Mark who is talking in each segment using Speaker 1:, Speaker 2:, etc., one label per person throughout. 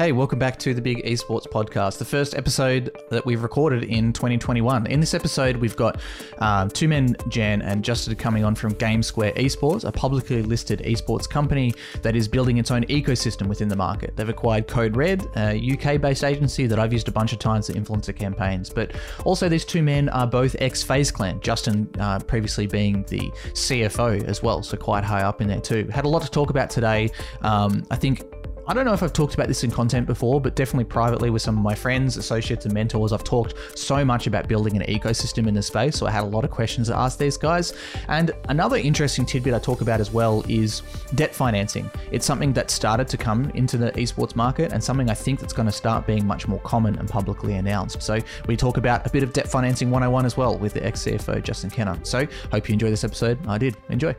Speaker 1: Hey, welcome back to the Big Esports Podcast, the first episode that we've recorded in 2021. In this episode, we've got um, two men, Jan and Justin, coming on from Game Square Esports, a publicly listed esports company that is building its own ecosystem within the market. They've acquired Code Red, a UK based agency that I've used a bunch of times for influencer campaigns. But also, these two men are both ex FaZe Clan, Justin uh, previously being the CFO as well, so quite high up in there too. Had a lot to talk about today. Um, I think I don't know if I've talked about this in content before, but definitely privately with some of my friends, associates, and mentors, I've talked so much about building an ecosystem in this space. So I had a lot of questions to ask these guys. And another interesting tidbit I talk about as well is debt financing. It's something that started to come into the esports market and something I think that's going to start being much more common and publicly announced. So we talk about a bit of debt financing 101 as well with the ex CFO, Justin Kenna. So hope you enjoy this episode. I did. Enjoy.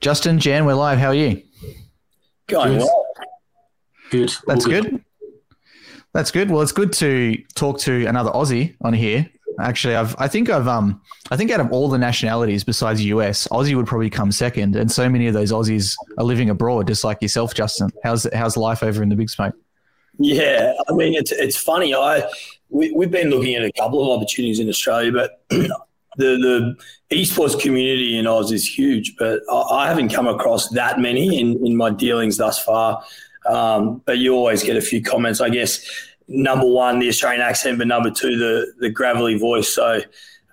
Speaker 1: Justin, Jan, we're live. How are you?
Speaker 2: Going well.
Speaker 3: Good.
Speaker 1: That's
Speaker 3: All
Speaker 1: good. That's good. Well, it's good to talk to another Aussie on here. Actually, I've I think I've um I think out of all the nationalities besides US, Aussie would probably come second, and so many of those Aussies are living abroad, just like yourself, Justin. How's how's life over in the Big Smoke?
Speaker 2: Yeah, I mean it's it's funny. I we, we've been looking at a couple of opportunities in Australia, but the the esports community in Oz is huge, but I, I haven't come across that many in, in my dealings thus far. Um, but you always get a few comments. I guess number one, the Australian accent, but number two, the the gravelly voice. So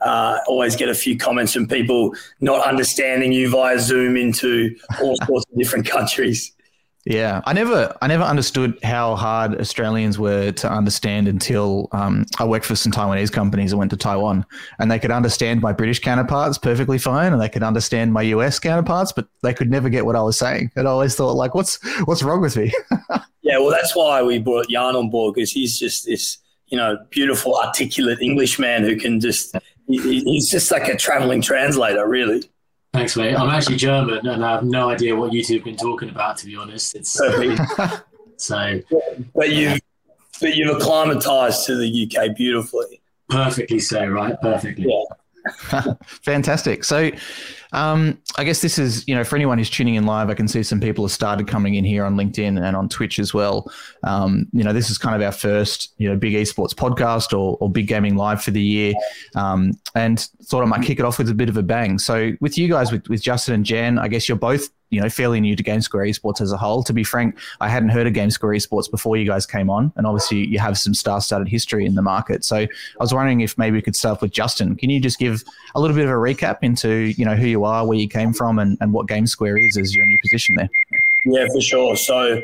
Speaker 2: uh, always get a few comments from people not understanding you via Zoom into all sorts of different countries.
Speaker 1: Yeah, I never, I never understood how hard Australians were to understand until um, I worked for some Taiwanese companies and went to Taiwan, and they could understand my British counterparts perfectly fine, and they could understand my US counterparts, but they could never get what I was saying. And I always thought, like, what's what's wrong with me?
Speaker 2: yeah, well, that's why we brought Jan on board because he's just this, you know, beautiful, articulate Englishman who can just, he's just like a traveling translator, really.
Speaker 3: Thanks, mate. I'm actually German and I have no idea what you two have been talking about, to be honest. It's so.
Speaker 2: But you, but you've acclimatized to the UK beautifully.
Speaker 3: Perfectly so, right? Perfectly.
Speaker 2: Yeah.
Speaker 1: Fantastic. So, um, I guess this is, you know, for anyone who's tuning in live, I can see some people have started coming in here on LinkedIn and on Twitch as well. Um, you know, this is kind of our first, you know, big esports podcast or, or big gaming live for the year. Um, and thought I might kick it off with a bit of a bang. So, with you guys, with, with Justin and Jan, I guess you're both you know fairly new to Game Square Esports as a whole. To be frank, I hadn't heard of Game Square Esports before you guys came on, and obviously you have some star-studded history in the market. So I was wondering if maybe we could start with Justin. Can you just give a little bit of a recap into you know who you are, where you came from, and, and what Game Square is as your new position there?
Speaker 2: Yeah, for sure. So.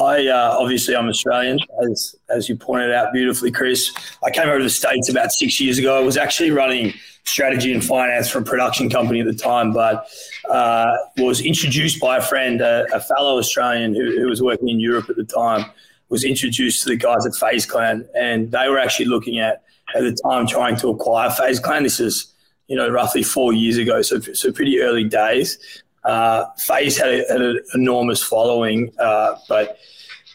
Speaker 2: I uh, obviously I'm Australian, as as you pointed out beautifully, Chris. I came over to the states about six years ago. I was actually running strategy and finance for a production company at the time, but uh, was introduced by a friend, a, a fellow Australian who, who, was working in Europe at the time, was introduced to the guys at FaZe Clan, and they were actually looking at at the time trying to acquire FaZe Clan. This is you know roughly four years ago, so so pretty early days. Uh, FaZe had, a, had an enormous following, uh, but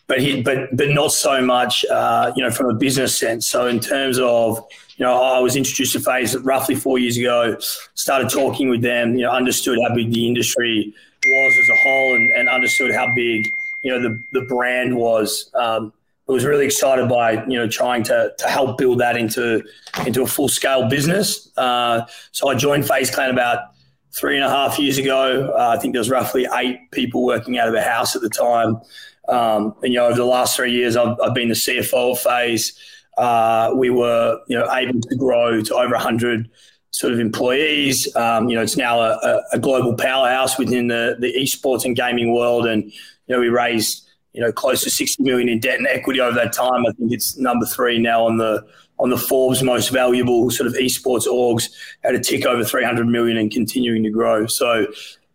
Speaker 2: but he, but but not so much, uh, you know, from a business sense. So in terms of you know, I was introduced to FaZe roughly four years ago, started talking with them, you know, understood how big the industry was as a whole and, and understood how big, you know, the, the brand was. Um, I was really excited by, you know, trying to, to help build that into, into a full scale business. Uh, so I joined FaZe Clan about three and a half years ago. Uh, I think there was roughly eight people working out of the house at the time. Um, and, you know, over the last three years, I've, I've been the CFO FaZe uh, we were you know able to grow to over 100 sort of employees. Um, you know, it's now a, a, global powerhouse within the, the esports and gaming world, and you know we raised you know close to 60 million in debt and equity over that time. I think it's number three now on the on the Forbes most valuable sort of esports orgs at a tick over 300 million and continuing to grow. So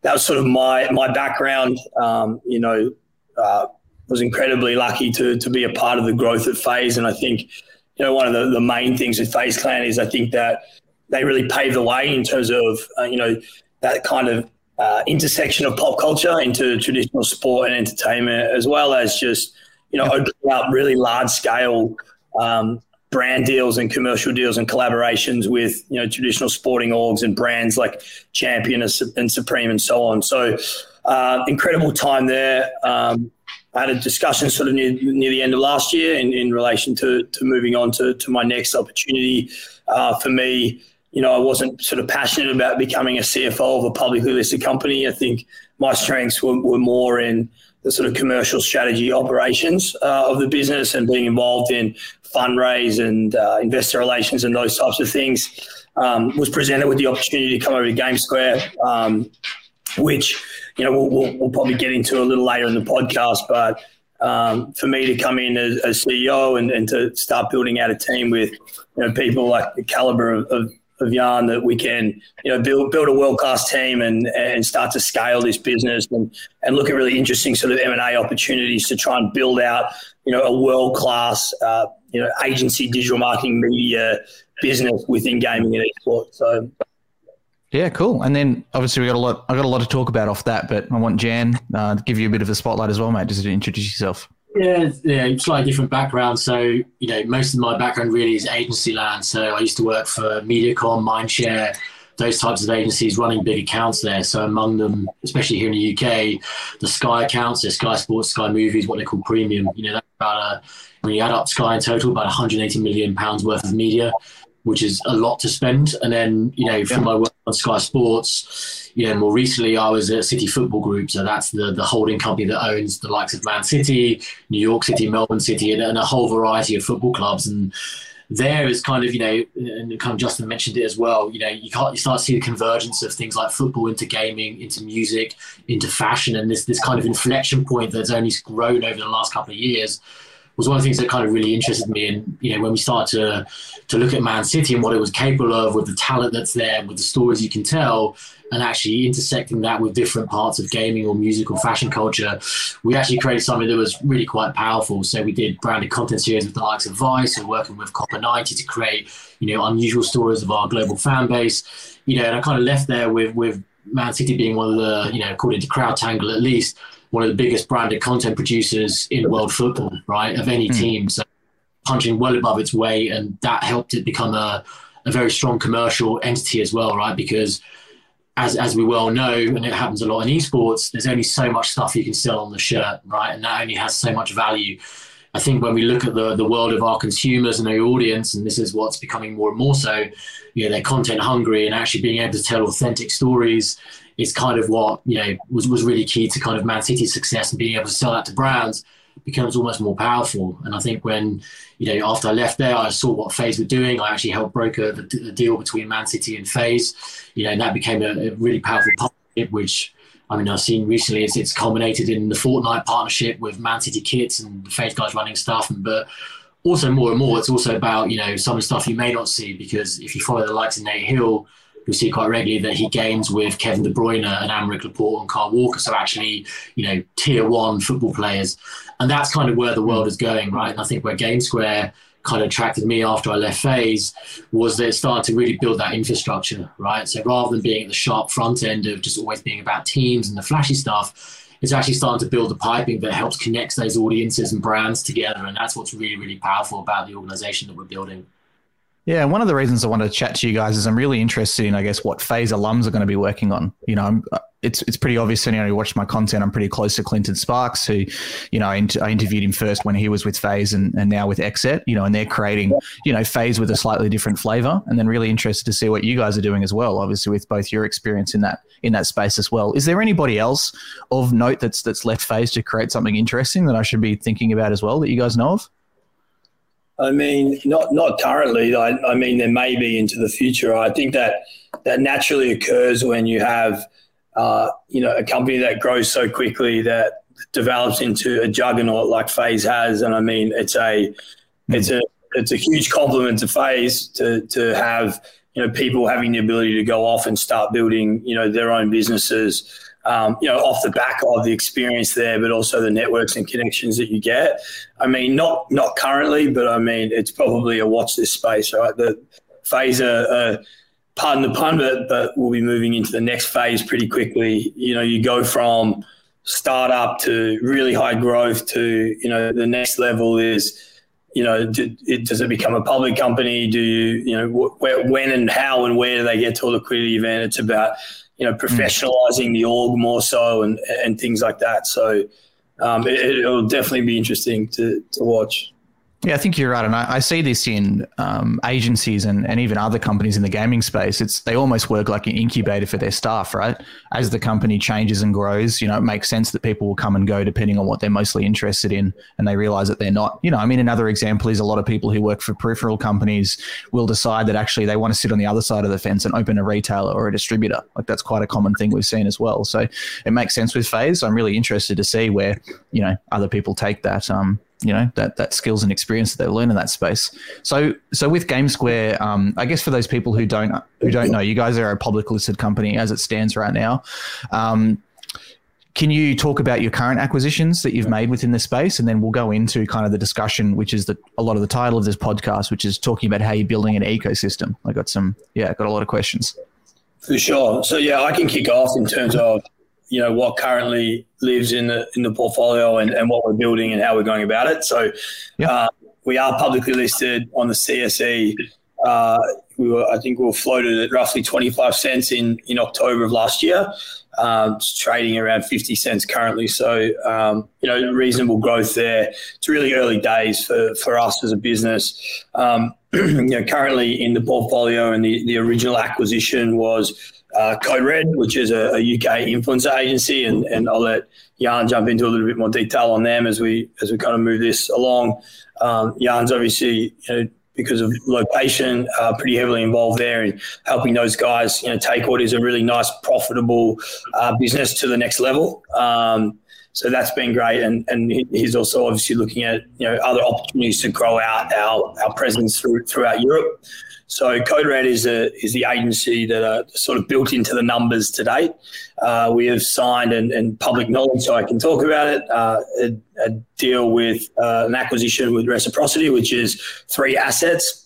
Speaker 2: that was sort of my my background. Um, you know. Uh, was incredibly lucky to to be a part of the growth at FaZe, and I think you know, one of the, the main things with FaZe Clan is I think that they really paved the way in terms of, uh, you know, that kind of uh, intersection of pop culture into traditional sport and entertainment, as well as just, you know, opening up really large scale um, brand deals and commercial deals and collaborations with, you know, traditional sporting orgs and brands like Champion and Supreme and so on. So, uh, incredible time there. Um, I had a discussion sort of near, near the end of last year in, in relation to, to moving on to, to my next opportunity. Uh, for me, you know, I wasn't sort of passionate about becoming a CFO of a publicly listed company. I think my strengths were, were more in the sort of commercial strategy operations uh, of the business and being involved in fundraise and uh, investor relations and those types of things. Um, was presented with the opportunity to come over to GameSquare, um, which you know we'll, we'll, we'll, probably get into a little later in the podcast. But um, for me to come in as, as CEO and, and, to start building out a team with you know people like the caliber of, of of Jan that we can, you know, build build a world class team and and start to scale this business and and look at really interesting sort of M and A opportunities to try and build out, you know, a world class, uh, you know, agency digital marketing media business within gaming and esports. So.
Speaker 1: Yeah, cool. And then obviously we got a lot. I got a lot to talk about off that, but I want Jan uh, to give you a bit of a spotlight as well, mate, just to introduce yourself.
Speaker 3: Yeah, yeah, slightly different background. So, you know, most of my background really is agency land. So I used to work for Mediacom, Mindshare, those types of agencies running big accounts there. So among them, especially here in the UK, the Sky accounts, so Sky Sports, Sky Movies, what they call premium. You know, that's about a, when you add up Sky in total, about 180 million pounds worth of media which is a lot to spend. And then, you know, from my work on Sky Sports, you know, more recently I was at City Football Group. So that's the, the holding company that owns the likes of Man City, New York City, Melbourne City, and, and a whole variety of football clubs. And there is kind of, you know, and kind of Justin mentioned it as well, you know, you, can't, you start to see the convergence of things like football into gaming, into music, into fashion, and this, this kind of inflection point that's only grown over the last couple of years was one of the things that kind of really interested me. And you know, when we started to to look at Man City and what it was capable of, with the talent that's there, with the stories you can tell, and actually intersecting that with different parts of gaming or music or fashion culture, we actually created something that was really quite powerful. So we did branded content series with the likes of Vice and working with COPA90 to create, you know, unusual stories of our global fan base. You know, and I kind of left there with with Man City being one of the, you know, according to CrowdTangle at least, one of the biggest branded content producers in world football, right, of any mm. team. So punching well above its weight, and that helped it become a, a very strong commercial entity as well, right? Because as as we well know, and it happens a lot in esports, there's only so much stuff you can sell on the shirt, right? And that only has so much value. I think when we look at the the world of our consumers and our audience, and this is what's becoming more and more so, you know, they're content hungry and actually being able to tell authentic stories is kind of what you know was, was really key to kind of Man City's success and being able to sell that to brands becomes almost more powerful. And I think when you know after I left there, I saw what FaZe were doing. I actually helped broker the, the deal between Man City and FaZe. You know, and that became a, a really powerful partnership, which. I mean, I've seen recently it's, it's culminated in the Fortnite partnership with Man City Kits and the FaZe guys running stuff. And, but also more and more, it's also about, you know, some stuff you may not see because if you follow the likes of Nate Hill, you'll see quite regularly that he games with Kevin De Bruyne and Aymeric Laporte and Kyle Walker. So actually, you know, tier one football players. And that's kind of where the world is going, right? And I think where GameSquare kind of attracted me after I left FaZe was that it started to really build that infrastructure, right? So rather than being at the sharp front end of just always being about teams and the flashy stuff, it's actually starting to build the piping that helps connect those audiences and brands together. And that's what's really, really powerful about the organization that we're building.
Speaker 1: Yeah, one of the reasons I wanted to chat to you guys is I'm really interested in, I guess, what FaZe alums are going to be working on. You know, I'm, it's it's pretty obvious anyone who watched my content. I'm pretty close to Clinton Sparks, who, you know, I, interviewed him first when he was with FaZe and, and now with Exit, You know, and they're creating, you know, FaZe with a slightly different flavor. And then really interested to see what you guys are doing as well. Obviously, with both your experience in that in that space as well. Is there anybody else of note that's that's left FaZe to create something interesting that I should be thinking about as well that you guys know of?
Speaker 2: I mean, not not currently. I, I, mean, there may be into the future. I think that that naturally occurs when you have, uh, you know, a company that grows so quickly that develops into a juggernaut like FaZe has. And I mean, it's a mm. it's a it's a huge compliment to FaZe to to have you know people having the ability to go off and start building you know their own businesses um, you know, off the back of the experience there, but also the networks and connections that you get. I mean, not not currently, but I mean, it's probably a watch this space, right? The FaZe uh, uh, pardon the pun, but, but we'll be moving into the next phase pretty quickly. You know, you go from startup to really high growth to, you know, the next level is, you know, do, it, does it become a public company? Do you, you know, where, when and how and where do they get to a liquidity event? It's about you know, professionalizing the org more so and, and things like that. So, um, it, will definitely be interesting to, to watch.
Speaker 1: Yeah, I think you're right, and I, I see this in um, agencies and, and even other companies in the gaming space. It's they almost work like an incubator for their staff, right? As the company changes and grows, you know, it makes sense that people will come and go depending on what they're mostly interested in, and they realize that they're not. You know, I mean, another example is a lot of people who work for peripheral companies will decide that actually they want to sit on the other side of the fence and open a retailer or a distributor. Like that's quite a common thing we've seen as well. So it makes sense with FaZe. I'm really interested to see where you know other people take that. Um, you know that that skills and experience that they learn in that space. So so with GameSquare, um, I guess for those people who don't who don't know, you guys are a public listed company as it stands right now. Um, can you talk about your current acquisitions that you've made within the space, and then we'll go into kind of the discussion, which is the, a lot of the title of this podcast, which is talking about how you're building an ecosystem. I got some, yeah, I got a lot of questions.
Speaker 2: For sure. So yeah, I can kick off in terms of you know what currently lives in the in the portfolio and, and what we're building and how we're going about it. So yep. uh, we are publicly listed on the CSE. Uh, we were, I think we were floated at roughly 25 cents in, in October of last year. Um, it's trading around 50 cents currently. So, um, you know, reasonable growth there. It's really early days for, for us as a business. Um, you know, currently in the portfolio and the, the original acquisition was uh, Code Red, which is a, a, UK influencer agency, and, and I'll let Jan jump into a little bit more detail on them as we as we kind of move this along. Um, Jan's obviously, you know, because of location, uh, pretty heavily involved there in helping those guys, you know, take what is a really nice, profitable uh, business to the next level. Um, so that's been great, and and he's also obviously looking at you know other opportunities to grow out our our presence through, throughout Europe. So CodeRed is a is the agency that are sort of built into the numbers to date. Uh, we have signed and, and, public knowledge, so I can talk about it. Uh, a, a, deal with uh, an acquisition with Reciprocity, which is three assets.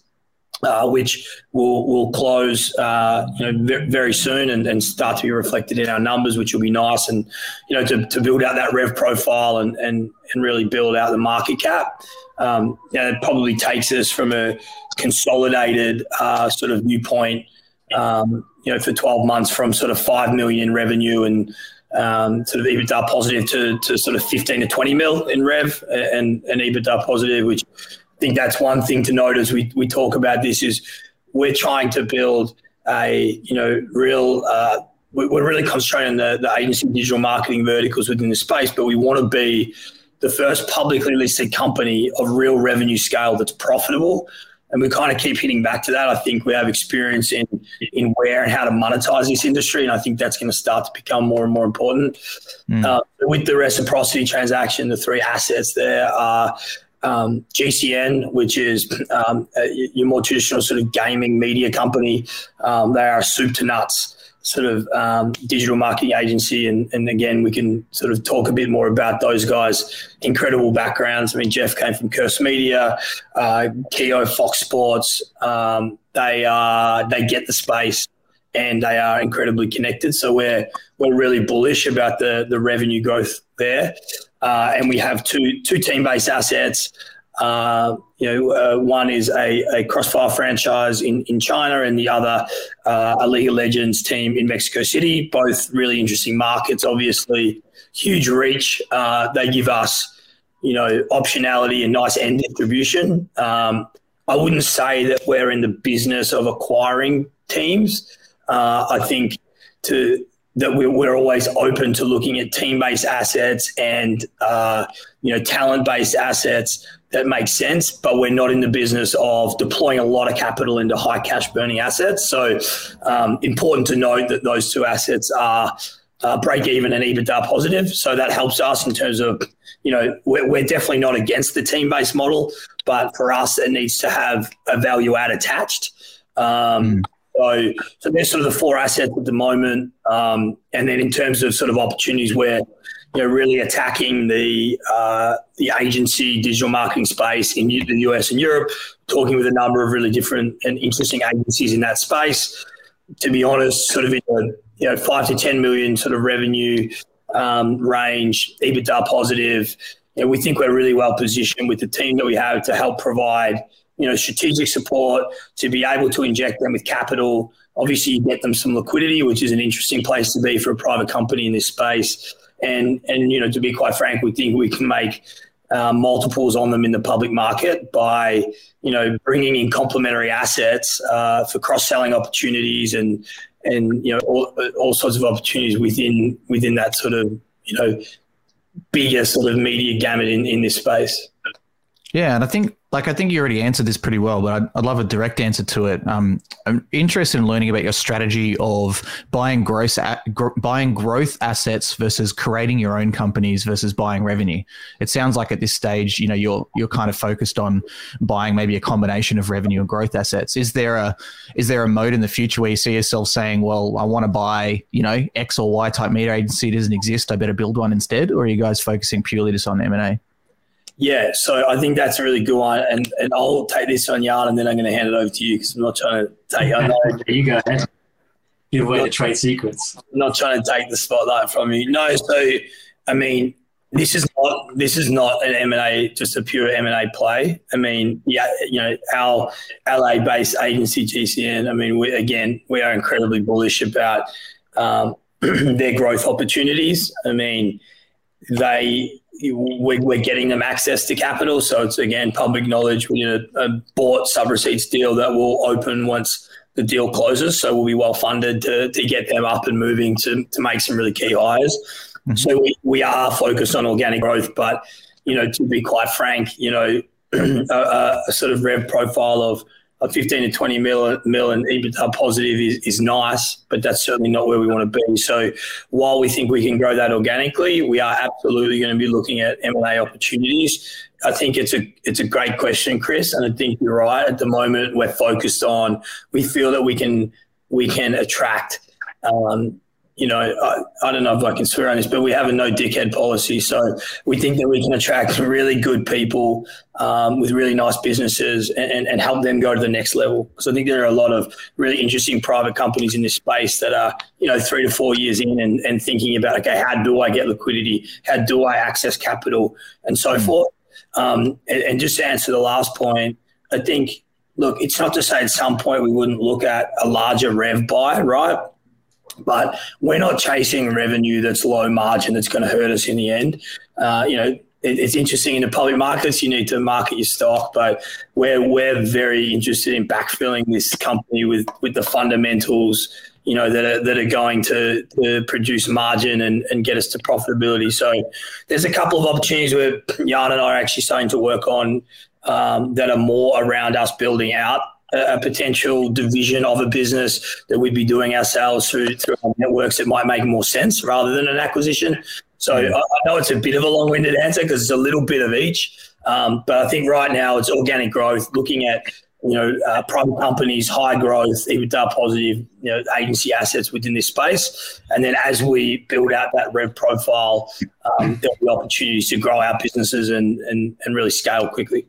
Speaker 2: Uh, which will will close, uh, you know, very soon and, and start to be reflected in our numbers, which will be nice, and you know, to, to build out that rev profile and and and really build out the market cap. Um, you know, it probably takes us from a consolidated uh, sort of viewpoint, um, you know, for 12 months from sort of 5 million revenue and um, sort of EBITDA positive to, to sort of 15 to 20 mil in rev and, and EBITDA positive, which think that's one thing to note as we, we talk about this is we're trying to build a, you know, real, uh, we're really concentrating on the, the agency digital marketing verticals within the space, but we want to be the first publicly listed company of real revenue scale that's profitable and we kind of keep hitting back to that. I think we have experience in in where and how to monetize this industry, and I think that's going to start to become more and more important. Mm. Uh, with the reciprocity transaction, the three assets there are. Um, GCN, which is um, your more traditional sort of gaming media company, um, they are soup to nuts sort of um, digital marketing agency. And, and again, we can sort of talk a bit more about those guys' incredible backgrounds. I mean, Jeff came from Curse Media, uh, Keo, Fox Sports. Um, they are they get the space and they are incredibly connected. So we're we're really bullish about the the revenue growth there. Uh, and we have two two team based assets. Uh, you know, uh, one is a, a, Crossfire franchise in, in China, and the other uh, a League of Legends team in Mexico City. Both really interesting markets. Obviously, huge reach. Uh, they give us, you know, optionality and nice end distribution. Um, I wouldn't say that we're in the business of acquiring teams. Uh, I think to that we're, we're always open to looking at team-based assets and uh, you know talent-based assets that make sense, but we're not in the business of deploying a lot of capital into high cash burning assets. So, um, important to note that those two assets are uh, break even and EBITDA positive. So that helps us in terms of, you know, we're, we're definitely not against the team based model, but for us, it needs to have a value add attached. Um, mm. So, so there's sort of the four assets at the moment. Um, and then in terms of sort of opportunities where you know, really attacking the uh, the agency digital marketing space in the US and Europe, talking with a number of really different and interesting agencies in that space. To be honest, sort of in a you know five to ten million sort of revenue um, range, EBITDA positive. You know, we think we're really well positioned with the team that we have to help provide you know strategic support to be able to inject them with capital. Obviously, you get them some liquidity, which is an interesting place to be for a private company in this space and and you know to be quite frank, we think we can make uh, multiples on them in the public market by you know bringing in complementary assets uh, for cross selling opportunities and and you know all, all sorts of opportunities within within that sort of you know bigger sort of media gamut in, in this space.
Speaker 1: Yeah, and I think like I think you already answered this pretty well, but I'd, I'd love a direct answer to it. Um, I'm interested in learning about your strategy of buying gross gr- buying growth assets versus creating your own companies versus buying revenue. It sounds like at this stage, you know, you're you're kind of focused on buying maybe a combination of revenue and growth assets. Is there a is there a mode in the future where you see yourself saying, well, I want to buy you know X or Y type media agency doesn't exist, I better build one instead, or are you guys focusing purely just on M and A?
Speaker 2: Yeah, so I think that's a really good one, and and I'll take this on Jan, and then I'm going to hand it over to you because I'm not trying to take. I know
Speaker 3: you go ahead. Give away the trade secrets.
Speaker 2: I'm not trying to take the spotlight from you. No, so I mean, this is not this is not an M and A, just a pure M and A play. I mean, yeah, you know, our LA based agency GCN. I mean, we, again, we are incredibly bullish about um, their growth opportunities. I mean, they we're, getting them access to capital. So it's again public knowledge. We did a, a bought sub receipts deal that will open once the deal closes. So we'll be well funded to, to get them up and moving to, to make some really key hires. Mm-hmm. So we, we are focused on organic growth, but you know, to be quite frank, you know, a, a sort of rev profile of a 15 to 20 mil, mil and EBITDA positive is, is nice, but that's certainly not where we want to be. So while we think we can grow that organically, we are absolutely going to be looking at M&A opportunities. I think it's a it's a great question, Chris, and I think you're right. At the moment, we're focused on we feel that we can we can attract um, you know, I, I, don't know if I can swear on this, but we have a no dickhead policy. So we think that we can attract some really good people um, with really nice businesses and, and, help them go to the next level. Because I think there are a lot of really interesting private companies in this space that are, you know, three to four years in and, and thinking about, okay, how do I get liquidity? How do I access capital? And so mm. forth. Um, and, and just to answer the last point, I think, look, it's not to say at some point we wouldn't look at a larger rev buy, right? But we're not chasing revenue that's low margin that's going to hurt us in the end. Uh, you know, it, it's interesting in the public markets, you need to market your stock, but we're, we're very interested in backfilling this company with, with the fundamentals you know, that are, that are going to, to produce margin and, and get us to profitability. So there's a couple of opportunities where Jan and I are actually starting to work on um, that are more around us building out a, potential division of a business that we'd be doing ourselves through, through our networks that might make more sense rather than an acquisition. So I, I know it's a bit of a long-winded answer because it's a little bit of each. Um, but I think right now it's organic growth, looking at you know uh, private companies, high growth, EBITDA positive, you know agency assets within this space, and then as we build out that rev profile, um, there'll be opportunities to grow our businesses and and, and really scale quickly.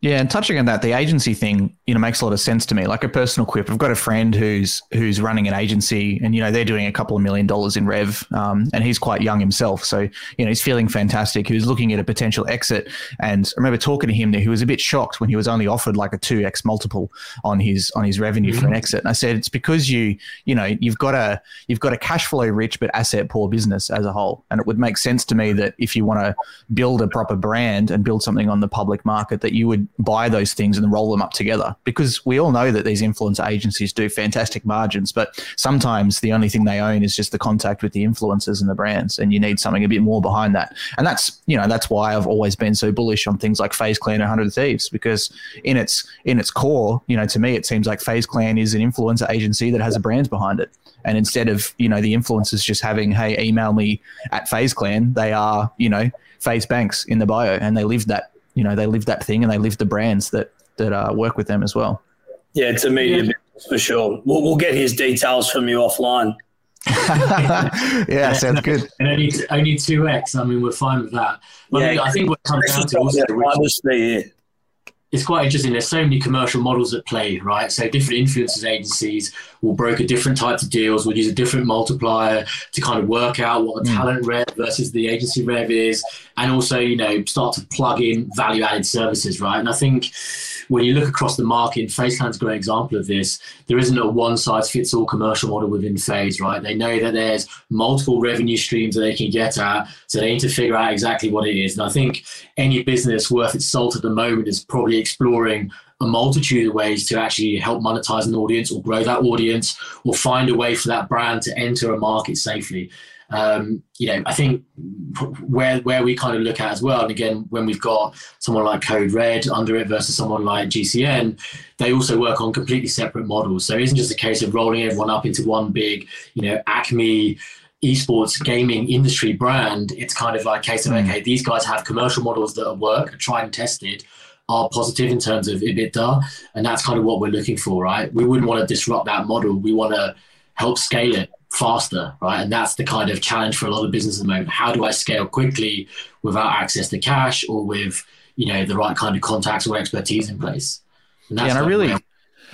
Speaker 1: Yeah, and touching on that, the agency thing, you know, makes a lot of sense to me. Like a personal quip, I've got a friend who's who's running an agency, and you know, they're doing a couple of million dollars in rev, um, and he's quite young himself, so you know, he's feeling fantastic. He was looking at a potential exit, and I remember talking to him. There. He was a bit shocked when he was only offered like a two x multiple on his on his revenue mm-hmm. for an mm-hmm. exit. And I said, it's because you you know you've got a you've got a cash flow rich but asset poor business as a whole, and it would make sense to me that if you want to build a proper brand and build something on the public market, that you would buy those things and roll them up together because we all know that these influencer agencies do fantastic margins, but sometimes the only thing they own is just the contact with the influencers and the brands, and you need something a bit more behind that. And that's you know that's why I've always been so bullish on things like FaZe Clan and Hundred Thieves because in its in its core, you know, to me it seems like FaZe Clan is an influencer agency that has a brand behind it. And instead of you know the influencers just having hey email me at FaZe Clan, they are you know FaZe Banks in the bio, and they live that you know they live that thing and they live the brands that that uh, work with them as well.
Speaker 2: Yeah, it's a media yeah. for sure. We'll, we'll get his details from you offline.
Speaker 1: yeah, sounds good.
Speaker 3: And only only two X. I mean, we're fine with that. But yeah, I, mean, I think what comes down to also, yeah, it's quite interesting. There's so many commercial models at play, right? So different influencers agencies will broker different types of deals, will use a different multiplier to kind of work out what the mm. talent rev versus the agency rev is, and also, you know, start to plug in value added services, right? And I think when you look across the market, FaZe-Clan's a great example of this. There isn't a one size fits all commercial model within FaZe, right? They know that there's multiple revenue streams that they can get at, so they need to figure out exactly what it is. And I think any business worth its salt at the moment is probably exploring a multitude of ways to actually help monetize an audience or grow that audience or find a way for that brand to enter a market safely. Um, you know, I think where where we kind of look at as well, and again, when we've got someone like Code Red under it versus someone like GCN, they also work on completely separate models. So it isn't just a case of rolling everyone up into one big, you know, Acme esports gaming industry brand. It's kind of like a case of mm. okay, these guys have commercial models that work, tried and tested, are positive in terms of EBITDA, and that's kind of what we're looking for, right? We wouldn't want to disrupt that model. We want to help scale it faster, right? And that's the kind of challenge for a lot of businesses at the moment. How do I scale quickly without access to cash or with you know the right kind of contacts or expertise in place?
Speaker 1: And yeah, and I really,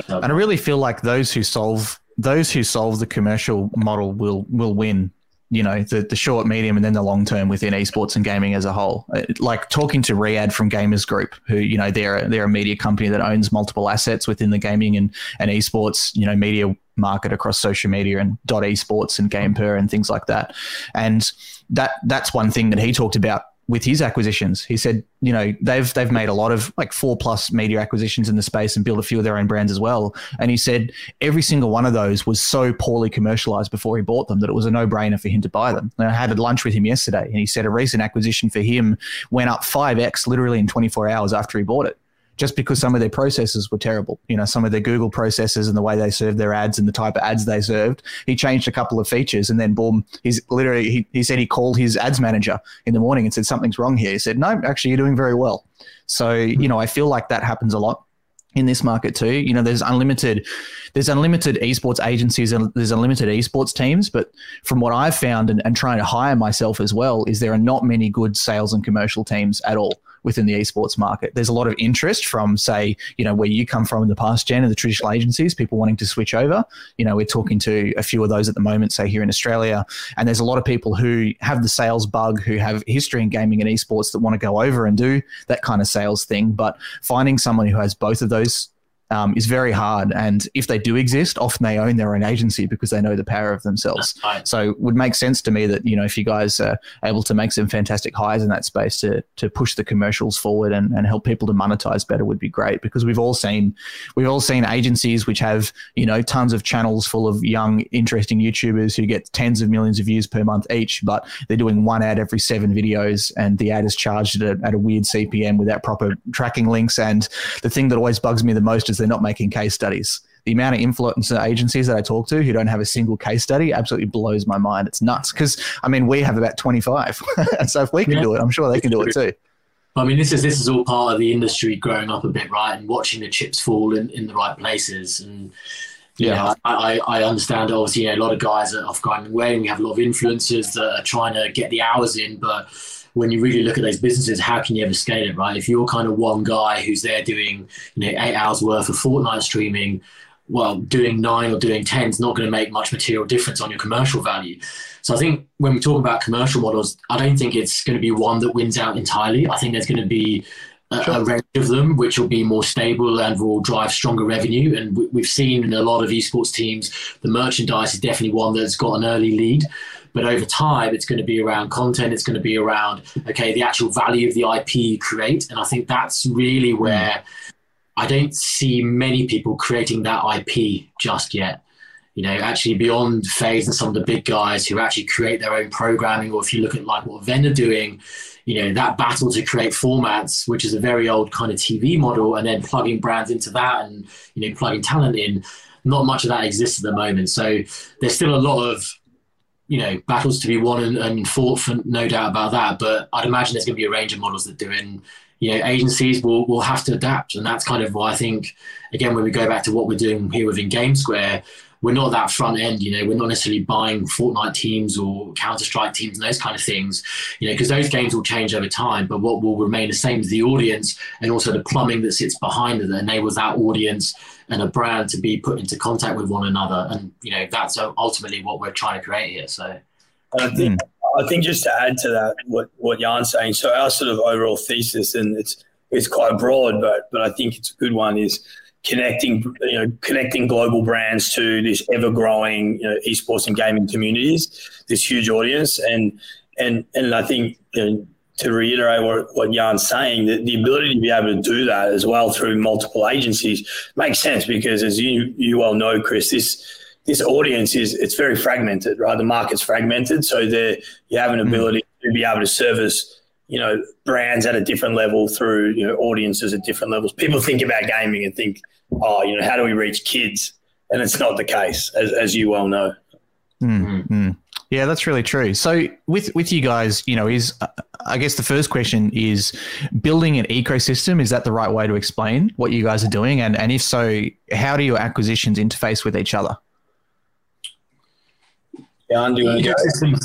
Speaker 1: and I really feel like those who solve those who solve the commercial model will will win you know the, the short medium and then the long term within esports and gaming as a whole uh, like talking to Riyadh from Gamurs Group who you know they're they're a media company that owns multiple assets within the gaming and, and esports you know media market across social media and dot esports and Gamepur and things like that and that that's one thing that he talked about with his acquisitions. He said, you know, they've they've made a lot of like four plus media acquisitions in the space and built a few of their own brands as well. And he said every single one of those was so poorly commercialized before he bought them that it was a no brainer for him to buy them. And I had a lunch with him yesterday, and he said a recent acquisition for him went up five x literally in 24 hours after he bought it just because some of their processes were terrible. You know, some of their Google processes and the way they served their ads and the type of ads they served. He changed a couple of features and then boom, he's literally, he, he said he called his ads manager in the morning and said, something's wrong here. He said, no, actually, you're doing very well. So, hmm. you know, I feel like that happens a lot in this market too. You know, there's unlimited, there's unlimited esports agencies and there's unlimited esports teams. But from what I've found and, and trying to hire myself as well, is there are not many good sales and commercial teams at all within the esports market. There's a lot of interest from, say, you know, where you come from in the past, Jen, and the traditional agencies, people wanting to switch over. You know, we're talking to a few of those at the moment, say here in Australia, and there's a lot of people who have the sales bug, who have history in gaming and esports that want to go over and do that kind of sales thing. But finding someone who has both of those um, is very hard. And if they do exist, often they own their own agency because they know the power of themselves. Right. So it would make sense to me that, you know, if you guys are able to make some fantastic hires in that space to, to push the commercials forward and, and help people to monetize better would be great because we've all seen, we've all seen agencies which have, you know, tons of channels full of young, interesting YouTubers who get tens of millions of views per month each, but they're doing one ad every seven videos and the ad is charged at a, at a weird CPM without proper tracking links. And the thing that always bugs me the most is they're not making case studies. The amount of influencer agencies that I talk to who don't have a single case study absolutely blows my mind. It's nuts because I mean we have about twenty five, and so if we can yeah. do it, I'm sure they can do it too.
Speaker 3: I mean, this is this is all part of the industry growing up a bit, right, and watching the chips fall in, in the right places. And yeah, know, I, I understand. Obviously, you know, a lot of guys are off going away, and we have a lot of influencers that are trying to get the hours in, but when you really look at those businesses, how can you ever scale it, right? If you're kind of one guy who's there doing, you know, eight hours worth of Fortnite streaming, well, doing nine or doing 10 is not going to make much material difference on your commercial value. So I think when we talk about commercial models, I don't think it's going to be one that wins out entirely. I think there's going to be a, sure. a range of them which will be more stable and will drive stronger revenue. And we, we've seen in a lot of esports teams, the merchandise is definitely one that's got an early lead. But over time, it's going to be around content. It's going to be around, okay, the actual value of the IP you create. And I think that's really hmm. where I don't see many people creating that IP just yet. You know, actually beyond FaZe and some of the big guys who actually create their own programming, or if you look at like what Venn are doing, you know, that battle to create formats, which is a very old kind of TV model, and then plugging brands into that and, you know, plugging talent in, not much of that exists at the moment. So there's still a lot of you know battles to be won and, and, fought for no doubt about that but i'd imagine there's going to be a range of models that do it and you know agencies will, will have to adapt and that's kind of why i think again when we go back to what we're doing here within game square we're not that front end, you know, we're not necessarily buying Fortnite teams or Counter Strike teams and those kind of things, you know, because those games will change over time. But what will remain the same is the audience and also the plumbing that sits behind it that enables that audience and a brand to be put into contact with one another. And, you know, that's ultimately what we're trying to create here. So,
Speaker 2: I think. I think just to add to that, what, what Jan's saying, so our sort of overall thesis, and it's, is quite broad, but but I think it's a good one. Is connecting you know connecting global brands to this ever growing you know esports and gaming communities, this huge audience, and and and I think you know, to reiterate what, what Jan's saying, that the ability to be able to do that as well through multiple agencies makes sense because as you you well know, Chris, this this audience is it's very fragmented, right? The market's fragmented, so there you have an mm. ability mm. to be able to service you know brands at a different level through you know audiences at different levels. People think about gaming and think, oh, you know, how do we reach kids? And it's not the case, as, as you well know.
Speaker 1: Mm-hmm. Yeah, that's really true. So with with you guys, you know, is uh, I guess the first question is building an ecosystem. Is that the right way to explain what you guys are doing? And and if so, how do your acquisitions interface with each other?
Speaker 2: Yeah, I'm
Speaker 3: ecosystem.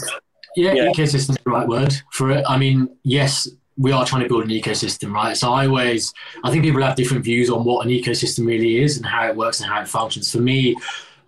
Speaker 3: Yeah, yeah, ecosystem is the right word for it. I mean, yes, we are trying to build an ecosystem, right? So I always, I think people have different views on what an ecosystem really is and how it works and how it functions. For me,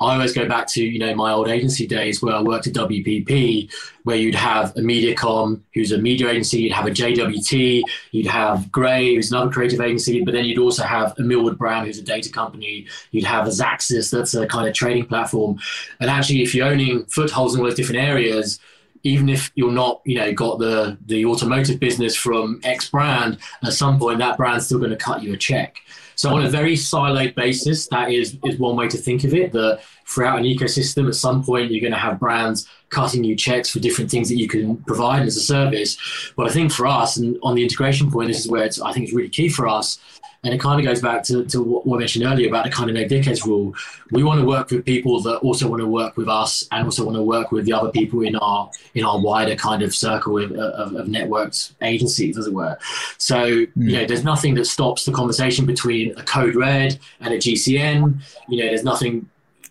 Speaker 3: I always go back to you know my old agency days where I worked at WPP, where you'd have a MediaCom who's a media agency, you'd have a JWT, you'd have Grey who's another creative agency, but then you'd also have a Millward Brown who's a data company, you'd have a Xaxis that's a kind of trading platform, and actually if you're owning footholds in all those different areas, even if you're not, you know, got the the automotive business from X brand, at some point that brand's still going to cut you a check. So on a very siloed basis, that is is one way to think of it. That throughout an ecosystem, at some point you're going to have brands cutting you checks for different things that you can provide as a service. But I think for us, and on the integration point, this is where I think it's really key for us, and it kind of goes back to, to what I mentioned earlier about the kind of no dickheads rule. We want to work with people that also want to work with us and also want to work with the other people in our in our wider kind of circle of, of, of networked agencies, as it were. So, mm. you know, there's nothing that stops the conversation between a Code Red and a GCN. You know, there's nothing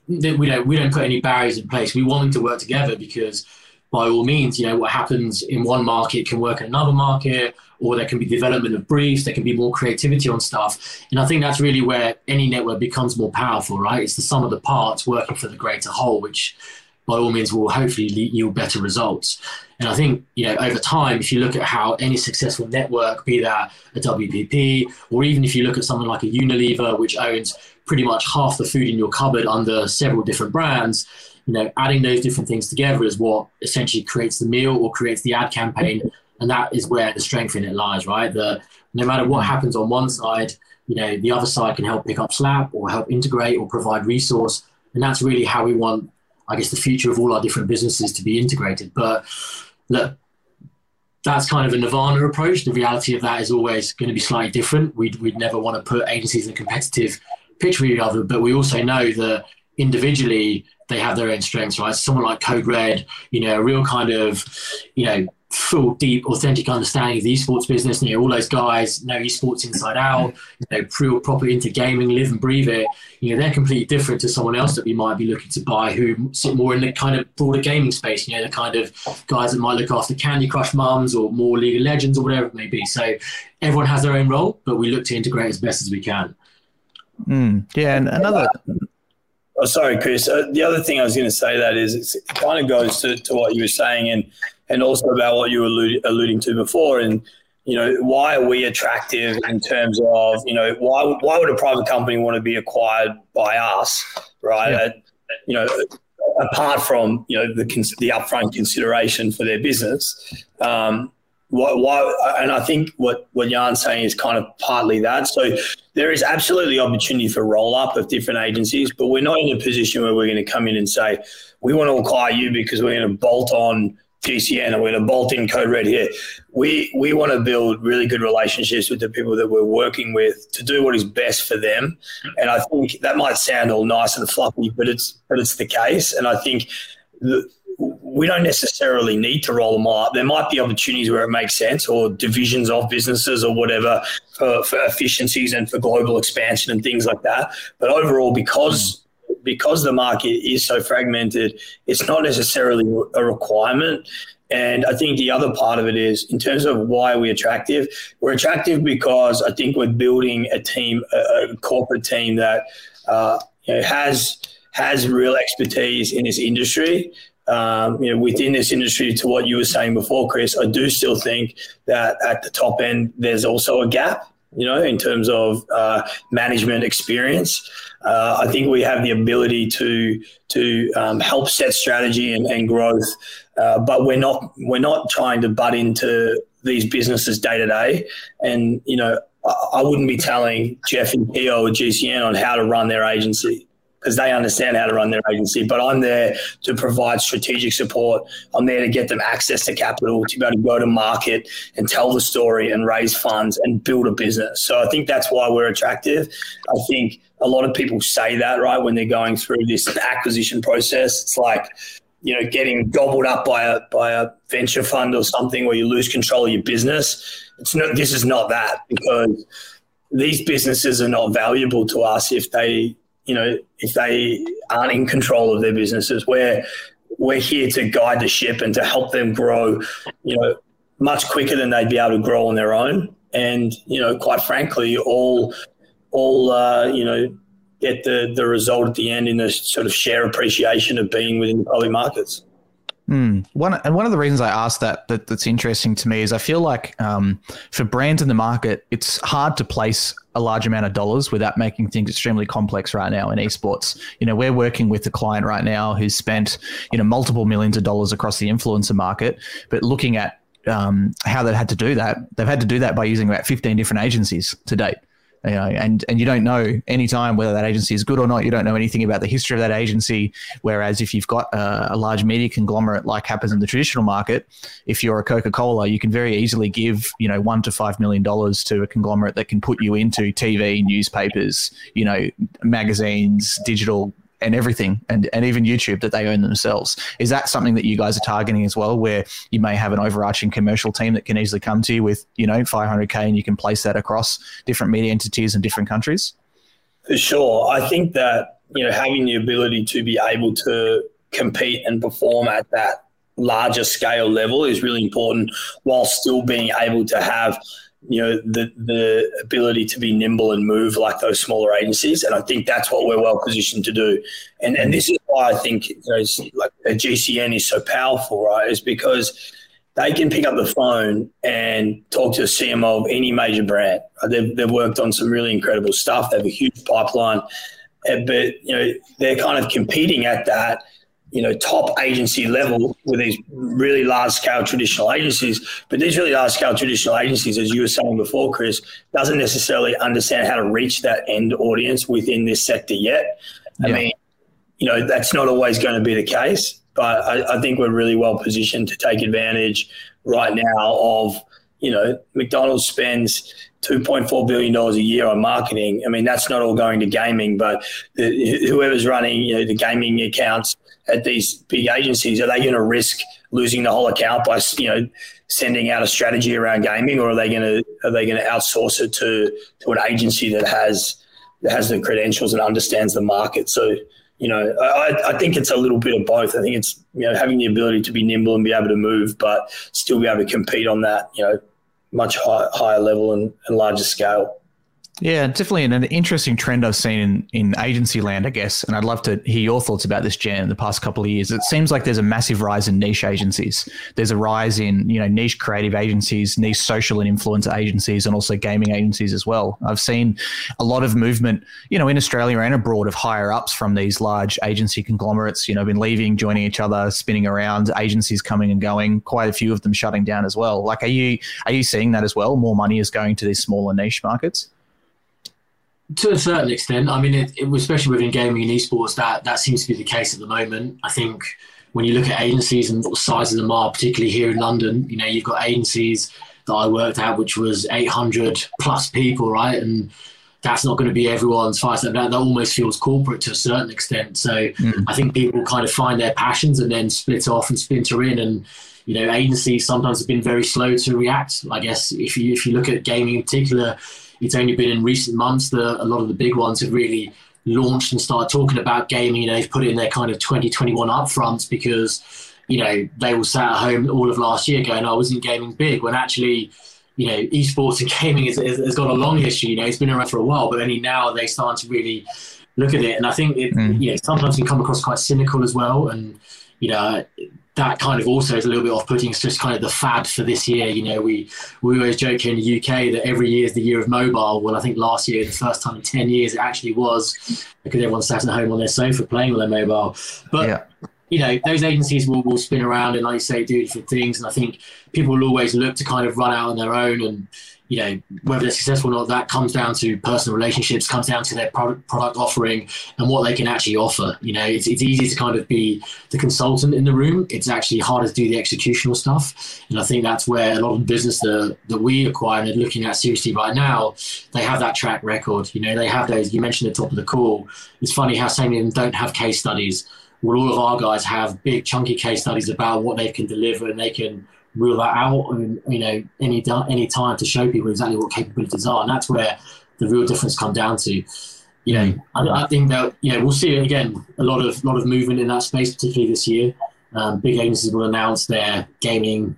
Speaker 3: that we don't we don't put any barriers in place. We want them to work together because by all means, you know, what happens in one market can work in another market, or there can be development of briefs, there can be more creativity on stuff. And I think that's really where any network becomes more powerful, right? It's the sum of the parts working for the greater whole, which by all means will hopefully yield better results. And I think, you know, over time, if you look at how any successful network, be that a WPP, or even if you look at something like a Unilever, which owns pretty much half the food in your cupboard under several different brands, you know, adding those different things together is what essentially creates the meal or creates the ad campaign. And that is where the strength in it lies, right? That no matter what happens on one side, you know, the other side can help pick up slack or help integrate or provide resource. And that's really how we want, I guess, the future of all our different businesses to be integrated. But look, that's kind of a nirvana approach. The reality of that is always going to be slightly different. We'd, we'd never want to put agencies in a competitive pitch with each other, but we also know that individually they have their own strengths, right? Someone like Code Red, you know, a real kind of, you know, full, deep, authentic understanding of the esports business. You know, all those guys know esports inside out, you know, real properly into gaming, live and breathe it. You know, they're completely different to someone else that we might be looking to buy who sit more in the kind of broader gaming space. You know, the kind of guys that might look after Candy Crush mums or more League of Legends or whatever it may be. So everyone has their own role, but we look to integrate as best as we can.
Speaker 1: Mm, yeah, and another
Speaker 2: Oh, sorry, Chris. Uh, the other thing I was going to say that is it kind of goes to, to what you were saying and and also about what you were alluding, alluding to before and you know why are we attractive in terms of you know why why would a private company want to be acquired by us right yeah. you know apart from you know the the upfront consideration for their business um, why, why, and I think what, what Jan's saying is kind of partly that. So there is absolutely opportunity for roll up of different agencies, but we're not in a position where we're going to come in and say, we want to acquire you because we're going to bolt on GCN or we're going to bolt in Code Red here. We, we want to build really good relationships with the people that we're working with to do what is best for them. And I think that might sound all nice and fluffy, but it's, but it's the case. And I think the, we don't necessarily need to roll them all up. There might be opportunities where it makes sense, or divisions of businesses, or whatever, for, for efficiencies and for global expansion and things like that. But overall, because because the market is so fragmented, it's not necessarily a requirement. And I think the other part of it is in terms of why we're attractive. We're attractive because I think we're building a team, a, a corporate team that uh, you know, has has real expertise in this industry um, you know, within this industry, to what you were saying before, Chris, I do still think that at the top end, there's also a gap. you know, in terms of uh, management experience. Uh, I think we have the ability to to um, help set strategy and, and growth, uh, but we're not we're not trying to butt into these businesses day to day. And you know, I, I wouldn't be telling Jeff and Keo or GCN on how to run their agency because they understand how to run their agency. But I'm there to provide strategic support. I'm there to get them access to capital to be able to go to market and tell the story and raise funds and build a business. So I think that's why we're attractive. I think a lot of people say that, right, when they're going through this acquisition process. It's like, you know, getting gobbled up by a by a venture fund or something where you lose control of your business. It's not this is not that because these businesses are not valuable to us if they you know, if they aren't in control of their businesses, we're we're here to guide the ship and to help them grow, you know, much quicker than they'd be able to grow on their own. And you know, quite frankly, all all uh, you know get the the result at the end in the sort of share appreciation of being within the public markets.
Speaker 1: Mm. One and one of the reasons I asked that, that that's interesting to me is I feel like um, for brands in the market, it's hard to place a large amount of dollars without making things extremely complex right now in esports. You know, we're working with a client right now who's spent you know multiple millions of dollars across the influencer market, but looking at um, how they've had to do that, they've had to do that by using about 15 different agencies to date. You know, and and you don't know any time whether that agency is good or not. You don't know anything about the history of that agency. Whereas if you've got a, a large media conglomerate like happens in the traditional market, if you're a Coca Cola, you can very easily give you know one to five million dollars to a conglomerate that can put you into TV, newspapers, you know, magazines, digital and everything and, and even YouTube that they own themselves. Is that something that you guys are targeting as well, where you may have an overarching commercial team that can easily come to you with, you know, 500K and you can place that across different media entities in different countries?
Speaker 2: For sure. I think that, you know, having the ability to be able to compete and perform at that larger scale level is really important while still being able to have you know the the ability to be nimble and move like those smaller agencies. And i think that's what we're well positioned to do. And and this is why i think you know, like a gcn is so powerful right? Is because they can pick up the phone and talk to a cmo of any major brand. They've, they've worked on some really incredible stuff. They have a huge pipeline. But you know they're kind of competing at that you know, top agency level with these really large scale traditional agencies. But these really large scale traditional agencies, as you were saying before, Chris, doesn't necessarily understand how to reach that end audience within this sector yet. Yeah. I mean, you know, that's not always going to be the case, but I, I think we're really well positioned to take advantage right now of, you know, McDonald's spends $2.4 billion a year on marketing. I mean, that's not all going to gaming, but the, whoever's running you know, the gaming accounts at these big agencies, are they going to risk losing the whole account by you know sending out a strategy around gaming, or are they going to are they going to outsource it to to an agency that has that has the credentials and understands the market? So you know, I, I think it's a little bit of both. I think it's you know having the ability to be nimble and be able to move, but still be able to compete on that you know much high, higher level and, and larger scale.
Speaker 1: Yeah, definitely an, interesting trend I've seen in, in agency land, I guess. And I'd love to hear your thoughts about this, Jan, in the past couple of years. It seems like there's a massive rise in niche agencies. There's a rise in, you know, niche creative agencies, niche social and influencer agencies, and also gaming agencies as well. I've seen a lot of movement, you know, in Australia and abroad of higher ups from these large agency conglomerates, you know, been leaving, joining each other, spinning around, agencies coming and going, quite a few of them shutting down as well. Like, are you, are you seeing that as well? More money is going to these smaller niche markets?
Speaker 3: To a certain extent. I mean, it, it, especially within gaming and esports, that that seems to be the case at the moment. I think when you look at agencies and what the size of them are, particularly here in London, you know, you've got agencies that I worked at, which was 800 plus people, right? And that's not going to be everyone's fight. That, that almost feels corporate to a certain extent. So mm. I think people kind of find their passions and then split off and splinter in. And you know, agencies sometimes have been very slow to react. I guess if you if you look at gaming in particular it's only been in recent months that a lot of the big ones have really launched and started talking about gaming. You know, they've put in their kind of 2021 upfronts because, you know, they all sat at home all of last year going, I wasn't gaming big when actually, you know, esports and gaming has, has got a long history. You know, it's been around for a while, but only now they're starting to really look at it. And I think it, mm. you know, sometimes can come across quite cynical as well. And, you know, that kind of also is a little bit off-putting. It's just kind of the fad for this year. You know, we we always joke here in the UK that every year is the year of mobile. Well, I think last year, the first time in ten years, it actually was because everyone sat at home on their sofa playing with their mobile. But yeah. you know, those agencies will, will spin around and, like you say, do different things. And I think people will always look to kind of run out on their own and you know, whether they're successful or not, that comes down to personal relationships, comes down to their product, product offering and what they can actually offer. You know, it's, it's easy to kind of be the consultant in the room. It's actually harder to do the executional stuff. And I think that's where a lot of the business that, that we acquire and are looking at seriously right now, they have that track record. You know, they have those, you mentioned at the top of the call. It's funny how so many of them don't have case studies. Well, all of our guys have big, chunky case studies about what they can deliver and they can rule that out and you know any any time to show people exactly what capabilities are. And that's where the real difference come down to. You know I, I think that you know we'll see again. A lot of lot of movement in that space particularly this year. Um, big agencies will announce their gaming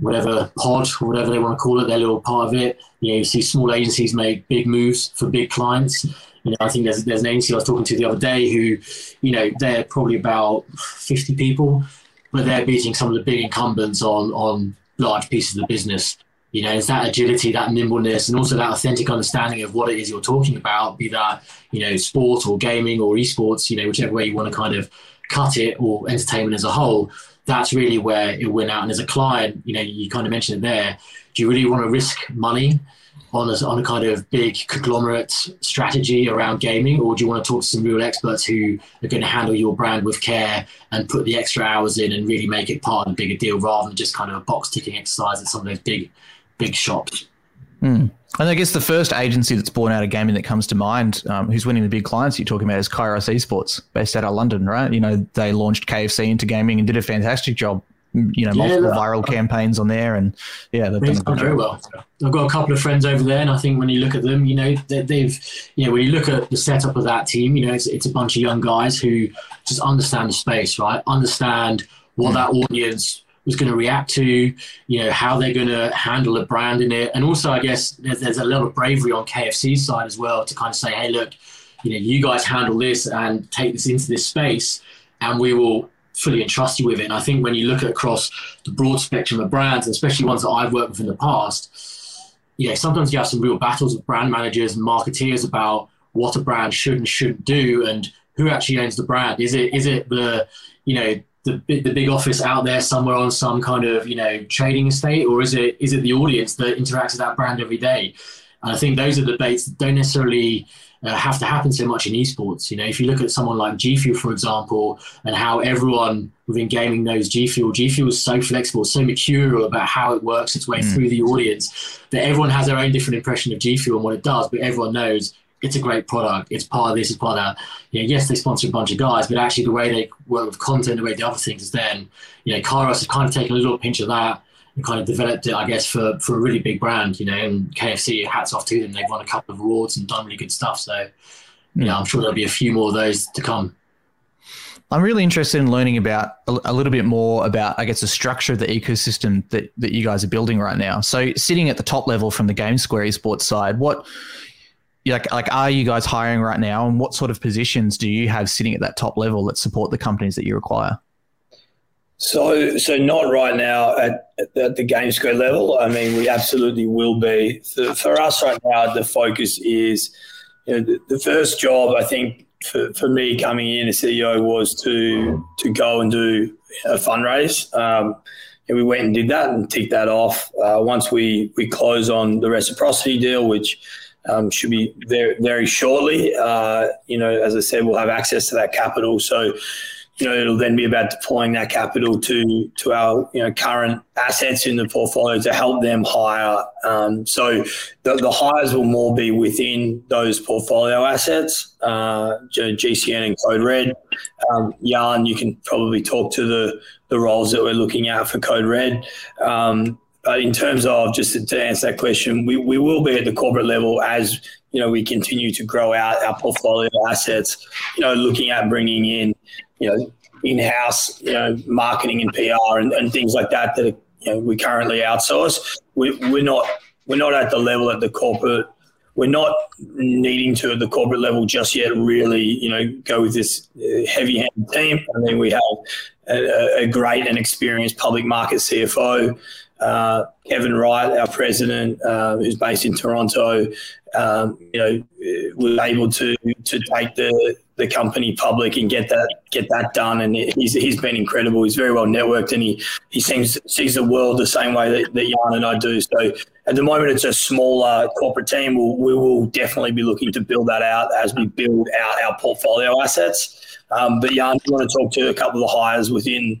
Speaker 3: whatever pod or whatever they want to call it their little part of it. You know you see small agencies make big moves for big clients. You know, I think there's there's an agency I was talking to the other day who, you know, they're probably about 50 people, but they're beating some of the big incumbents on on large pieces of the business. You know, it's that agility, that nimbleness, and also that authentic understanding of what it is you're talking about, be that, you know, sport or gaming or esports, you know, whichever way you want to kind of cut it or entertainment as a whole, that's really where it went out. And as a client, you know, you kind of mentioned it there, do you really want to risk money on a, on a kind of big conglomerate strategy around gaming, or do you want to talk to some real experts who are going to handle your brand with care and put the extra hours in and really make it part of the bigger deal rather than just kind of a box ticking exercise at some of those big, big shops?
Speaker 1: Mm. And I guess the first agency that's born out of gaming that comes to mind, um, who's winning the big clients you're talking about, is Kairos Esports, based out of London, right? You know, they launched KFC into gaming and did a fantastic job you know, multiple yeah, viral campaigns on there, and yeah, they've done,
Speaker 3: done very well. I've got a couple of friends over there, and I think when you look at them, you know, they, they've, you know, when you look at the setup of that team, you know, it's, it's a bunch of young guys who just understand the space, right? Understand what mm. that audience was going to react to, you know, how they're going to handle a brand in it, and also, I guess there's, there's a of bravery on KFC's side as well to kind of say, hey, look, you know, you guys handle this and take this into this space, and we will fully entrust you with it. And I think when you look across the broad spectrum of brands, especially ones that I've worked with in the past, you know, sometimes you have some real battles with brand managers and marketeers about what a brand should and shouldn't do and who actually owns the brand. Is it is it the you know the the big office out there somewhere on some kind of you know trading estate, or is it is it the audience that interacts with that brand every day? And I think those are debates that don't necessarily uh, have to happen so much in esports. You know, if you look at someone like G Fuel, for example, and how everyone within gaming knows G Fuel, G Fuel is so flexible, so mercurial about how it works its way mm. through the audience that everyone has their own different impression of G Fuel and what it does, but everyone knows it's a great product. It's part of this, it's part of that. You know, yes, they sponsor a bunch of guys, but actually the way they work with content, the way the other things is then, you know, Kairos has kind of taken a little pinch of that kind of developed it, I guess, for, for a really big brand, you know, and KFC, hats off to them. They've won a couple of awards and done really good stuff. So, yeah, hmm. I'm sure there'll be a few more of those to come.
Speaker 1: I'm really interested in learning about a, little bit more about, I guess, the structure of the ecosystem that, that you guys are building right now. So, sitting at the top level from the GameSquare esports side, what like like are you guys hiring right now, and what sort of positions do you have sitting at that top level that support the companies that you acquire?
Speaker 2: So, so not right now at, at the GameSquare level. I mean, we absolutely will be. For, for us right now, the focus is, you know, the, the, first job I think for, for me coming in as CEO was to to go and do a fundraise. Um, and we went and did that and ticked that off. Uh, once we we close on the reciprocity deal, which um, should be very very shortly. Uh, you know, as I said, we'll have access to that capital. So you know, it'll then be about deploying that capital to to our you know current assets in the portfolio to help them hire. Um, so the, the, hires will more be within those portfolio assets, uh, GCN and Code Red. Um, Jan, you can probably talk to the the roles that we're looking at for Code Red. Um, but in terms of just to answer that question, we, we will be at the corporate level as you know we continue to grow out our portfolio assets. You know, looking at bringing in you know, in-house, you know, marketing and PR and, and things like that that you know, we currently outsource. We, we're not we're not at the level at the corporate we're not needing to at the corporate level just yet really, you know, go with this uh, heavy-handed team. I mean, we have a, a great and experienced public market CFO. Uh, Kevin Wright, our president, uh, who's based in Toronto, um, you know, was able to to take the the company public and get that get that done. And he's he's been incredible. He's very well networked, and he he seems sees the world the same way that, that Jan and I do. So at the moment, it's a smaller corporate team. We'll, we will definitely be looking to build that out as we build out our portfolio assets. Um, but Jan, do you want to talk to a couple of the hires within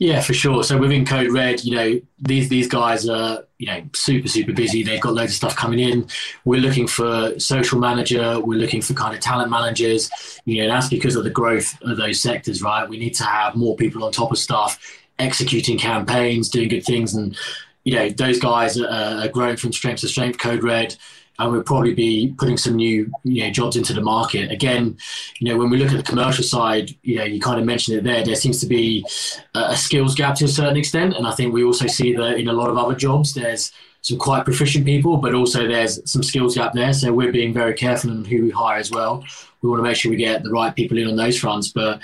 Speaker 3: yeah, for sure. So within Code Red, you know, these these guys are you know super super busy. They've got loads of stuff coming in. We're looking for social manager. We're looking for kind of talent managers. You know, that's because of the growth of those sectors, right? We need to have more people on top of stuff, executing campaigns, doing good things, and you know, those guys are, are growing from strength to strength. Code Red and we'll probably be putting some new you know, jobs into the market. Again, you know, when we look at the commercial side, you know, you kind of mentioned it there. There seems to be a skills gap to a certain extent, and I think we also see that in a lot of other jobs, there's some quite proficient people, but also there's some skills gap there. So we're being very careful on who we hire as well. We want to make sure we get the right people in on those fronts. But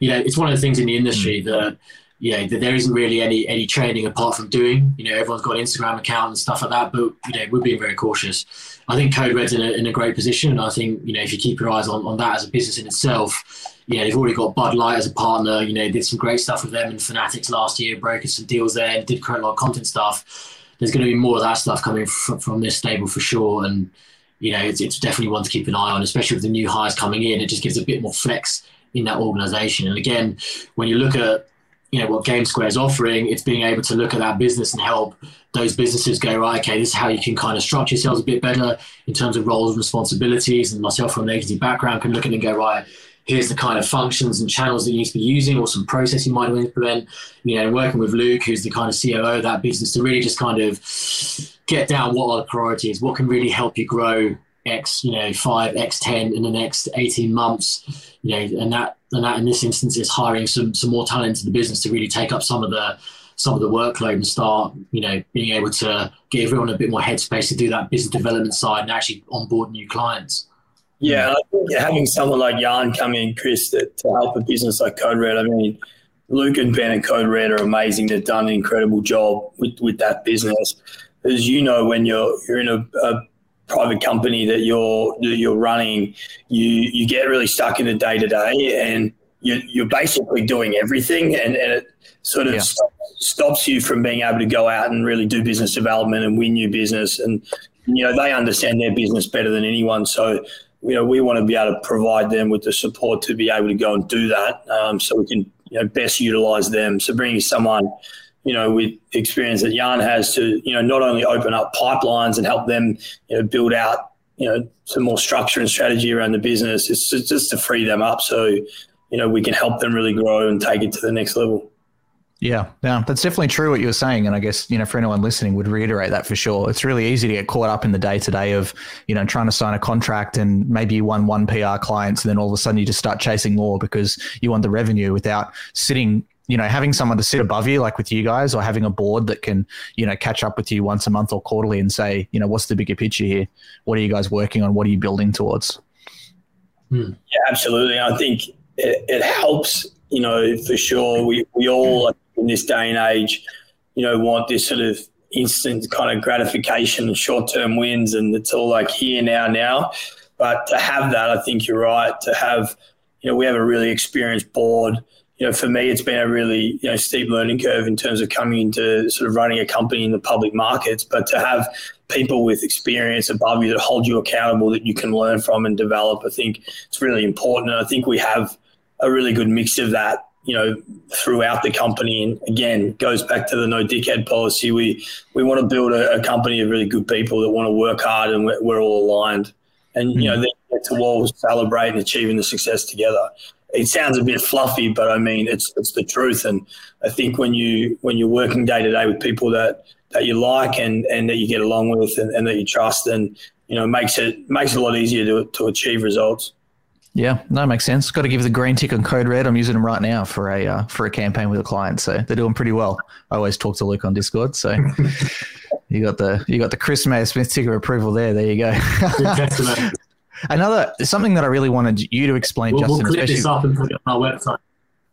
Speaker 3: you know, it's one of the things in the industry mm. that you know, there isn't really any any training apart from doing. You know, everyone's got an Instagram account and stuff like that, but you know, we're being very cautious. I think Code Red's in a, in a great position, and I think you know if you keep your eyes on, on that as a business in itself, you know, they've already got Bud Light as a partner. You know, did some great stuff with them and Fanatics last year, brokered some deals there, and did quite a lot of content stuff. There's going to be more of that stuff coming from, from this stable for sure, and you know, it's, it's definitely one to keep an eye on, especially with the new hires coming in. It just gives a bit more flex in that organisation. And again, when you look at you know what GameSquare is offering. It's being able to look at that business and help those businesses go right. Okay, this is how you can kind of structure yourselves a bit better in terms of roles and responsibilities. And myself from an agency background can look at it and go right. Here's the kind of functions and channels that you need to be using, or some process you might want to implement. You know, working with Luke, who's the kind of COO of that business, to really just kind of get down what are the priorities, what can really help you grow X, you know, five, X ten in the next eighteen months. You know, and that and that in this instance is hiring some some more talent into the business to really take up some of the some of the workload and start, you know, being able to give everyone a bit more headspace to do that business development side and actually onboard new clients.
Speaker 2: Yeah, I think having someone like Jan come in, Chris, to help a business like Code Red, I mean, Luke and Ben at Code Red are amazing. They've done an incredible job with, with that business. As you know, when you're you're in a, a private company that you're that you're running, you you get really stuck in the day to day, and you, you're basically doing everything, and, and it sort of yeah. stops you from being able to go out and really do business development and win new business. And you know they understand their business better than anyone, so you know we want to be able to provide them with the support to be able to go and do that, um, so we can you know best utilize them. So bringing someone you know, with experience that Jan has to, you know, not only open up pipelines and help them, you know, build out, you know, some more structure and strategy around the business. It's just, just to free them up so, you know, we can help them really grow and take it to the next level.
Speaker 1: Yeah, yeah, that's definitely true what you were saying, and I guess you know for anyone listening would reiterate that for sure. It's really easy to get caught up in the day to day of you know trying to sign a contract and maybe you won one PR clients, and then all of a sudden you just start chasing more because you want the revenue without sitting you know, having someone to sit above you, like with you guys, or having a board that can, you know, catch up with you once a month or quarterly and say, you know, what's the bigger picture here? What are you guys working on? What are you building towards?
Speaker 2: Hmm. Yeah, absolutely. I think it, it, helps, you know, for sure. We, we all in this day and age, you know, want this sort of instant kind of gratification and short term wins, and it's all like here, now, now. But to have that, I think you're right. To have, you know, we have a really experienced board you know, for me, it's been a really you know steep learning curve in terms of coming into sort of running a company in the public markets. But to have people with experience above you that hold you accountable, that you can learn from and develop, I think it's really important. And I think we have a really good mix of that, you know, throughout the company. And again, goes back to the no dickhead policy. We we want to build a, a company of really good people that want to work hard, and we're, we're all aligned. And you know, mm. they get to all celebrate and achieving the success together it sounds a bit fluffy, but I mean it's it's the truth. And I think when you when you're working day to day with people that that you like and and that you get along with and, and that you trust, then you know makes it makes it a lot easier to to achieve results.
Speaker 1: Yeah, no, makes sense. Got to give the green tick on Code Red. I'm using them right now for a uh, for a campaign with a client, so they're doing pretty well. I always talk to Luke on Discord, so You got the you got the Chris Mayer Smith ticker approval there. There you go. Another something that I really wanted you to explain,
Speaker 3: we'll,
Speaker 1: Justin.
Speaker 3: We'll clip this up and put it on our website.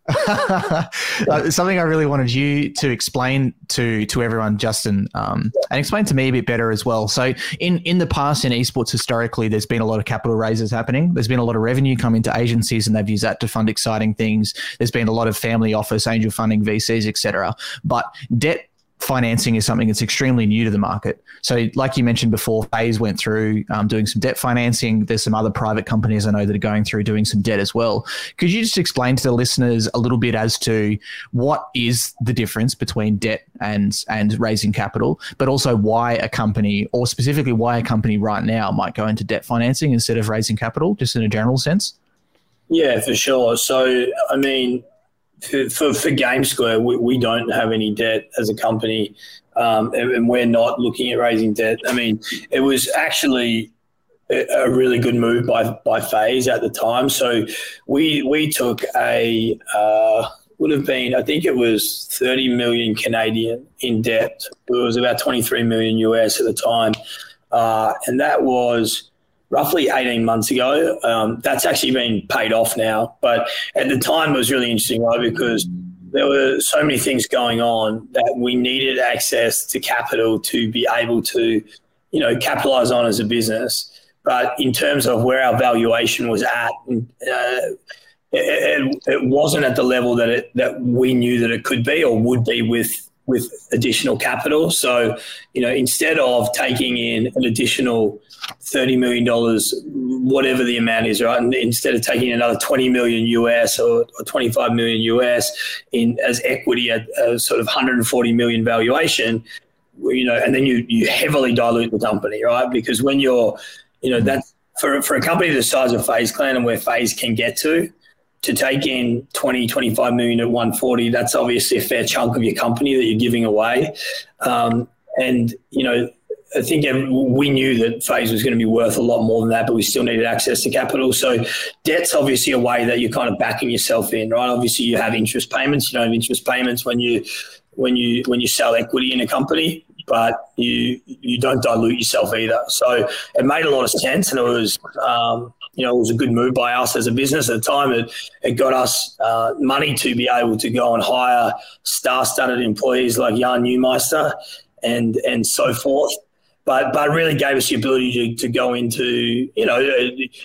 Speaker 1: uh, something I really wanted you to explain to to everyone, Justin, um, and explain to me a bit better as well. So, in in the past in esports, historically, there's been a lot of capital raises happening. There's been a lot of revenue coming to agencies, and they've used that to fund exciting things. There's been a lot of family office, angel funding, VCs, etc. But debt financing is something that's extremely new to the market. So, like you mentioned before, FaZe went through um, doing some debt financing. There's some other private companies I know that are going through doing some debt as well. Could you just explain to the listeners a little bit as to what is the difference between debt and and raising capital, but also why a company, or specifically why a company right now, might go into debt financing instead of raising capital, just in a general sense?
Speaker 2: Yeah, for sure. So, I mean, for, for, for GameSquare, we, we don't have any debt as a company, um, and, and, we're not looking at raising debt. I mean, it was actually a really good move by by FaZe at the time. So we we took a uh, would have been I think it was 30 million Canadian in debt. It was about 23 million US at the time, uh, and that was roughly 18 months ago. Um, that's actually been paid off now. But at the time, it was really interesting, right? Because there were so many things going on that we needed access to capital to be able to, you know, capitalize on as a business. But in terms of where our valuation was at, uh, it, it, wasn't at the level that it that we knew that it could be or would be with with additional capital. So, you know, instead of taking in an additional thirty million dollars, whatever the amount is, right, and instead of taking another twenty million US or, or twenty five million US in as equity at a sort of hundred and forty million valuation, you know, and then you you heavily dilute the company, right? Because when you're, you know, that's for for a company the size of FaZe Clan and where FaZe can get to, to take in 20, 25 million at 140, that's obviously a fair chunk of your company that you're giving away. Um, and, you know, I think we knew that FaZe was going to be worth a lot more than that, but we still needed access to capital. So debt's obviously a way that you're kind of backing yourself in, right? Obviously, you have interest payments. You don't have interest payments when you when you when you sell equity in a company, but you you don't dilute yourself either. So it made a lot of sense, and it was um, you know, it was a good move by us as a business at the time. It, it got us uh, money to be able to go and hire star-studded employees like Jan Neumeister and and so forth. But but really gave us the ability to, to go into you know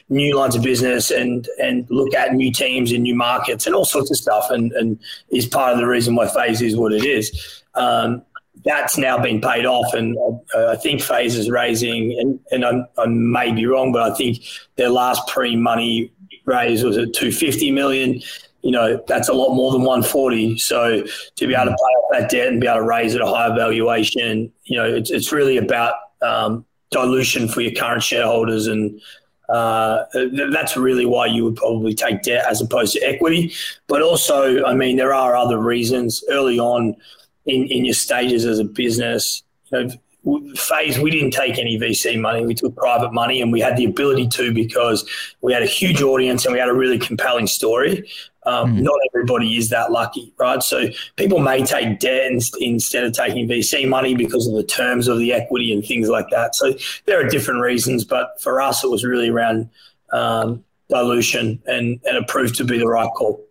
Speaker 2: new lines of business and and look at new teams and new markets and all sorts of stuff. And and is part of the reason why FaZe is what it is. Um, that's now been paid off, and uh, I think FaZe is raising, and, and I'm, i may be wrong, but I think their last pre-money raise was at 250 million. You know, that's a lot more than 140. So to be able to pay off that debt and be able to raise at a higher valuation, you know, it's, it's really about um, dilution for your current shareholders and uh, that's really why you would probably take debt as opposed to equity. But also, I mean, there are other reasons. Early on, in, in your stages as a business. You know, FaZe, we didn't take any VC money. We took private money and we had the ability to because we had a huge audience and we had a really compelling story. Um, mm. Not everybody is that lucky, right? So people may take debt instead of taking VC money because of the terms of the equity and things like that. So there are different reasons, but for us, it was really around um, dilution and, and it proved to be the right call.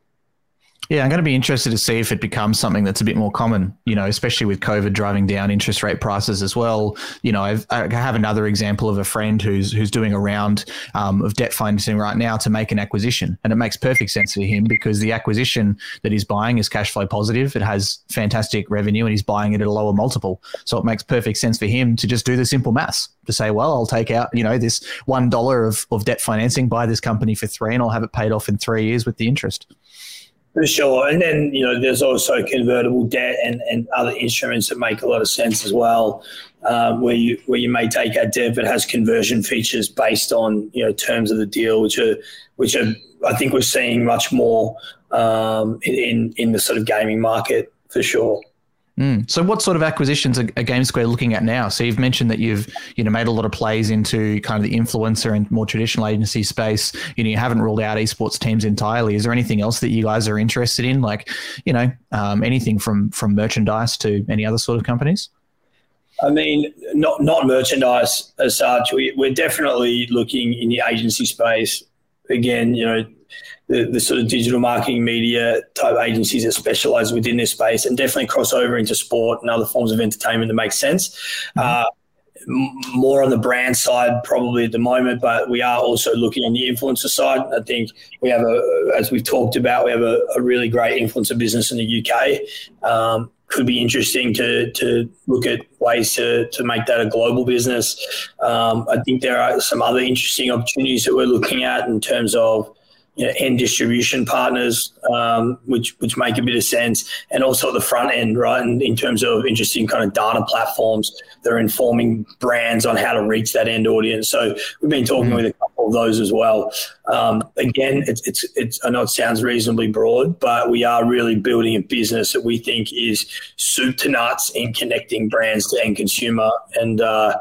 Speaker 1: Yeah, I'm going to be interested to see if it becomes something that's a bit more common, you know, especially with COVID driving down interest rate prices as well. You know, I've, I have another example of a friend who's who's doing a round um, of debt financing right now to make an acquisition. And it makes perfect sense for him because the acquisition that he's buying is cash flow positive. It has fantastic revenue and he's buying it at a lower multiple. So it makes perfect sense for him to just do the simple maths to say, well, I'll take out, you know, this $1 of, of debt financing, buy this company for three, and I'll have it paid off in three years with the interest.
Speaker 2: For sure. And then, you know, there's also convertible debt and, and other instruments that make a lot of sense as well, um, where you where you may take a debt that has conversion features based on, you know, terms of the deal, which are which are I think we're seeing much more um, in, in the sort of gaming market for sure.
Speaker 1: Mm. So, what sort of acquisitions are, are GameSquare looking at now? So, you've mentioned that you've you know made a lot of plays into kind of the influencer and more traditional agency space. You know, you haven't ruled out esports teams entirely. Is there anything else that you guys are interested in, like you know, um, anything from from merchandise to any other sort of companies?
Speaker 2: I mean, not not merchandise as such. We, we're definitely looking in the agency space. Again, you know, the, the sort of digital marketing media type agencies that specialize within this space and definitely cross over into sport and other forms of entertainment that make sense. Mm-hmm. Uh, more on the brand side probably at the moment, but we are also looking on the influencer side. I think we have a, as we've talked about, we have a, a really great influencer business in the UK. Um, could be interesting to to look at ways to to make that a global business. Um, I think there are some other interesting opportunities that we're looking at in terms of you know, end distribution partners, um, which which make a bit of sense, and also the front end, right? And in terms of interesting kind of data platforms that are informing brands on how to reach that end audience. So we've been talking mm-hmm. with a couple of those as well. Um, again, it's, it's it's I know it sounds reasonably broad, but we are really building a business that we think is soup to nuts in connecting brands to end consumer and. Uh,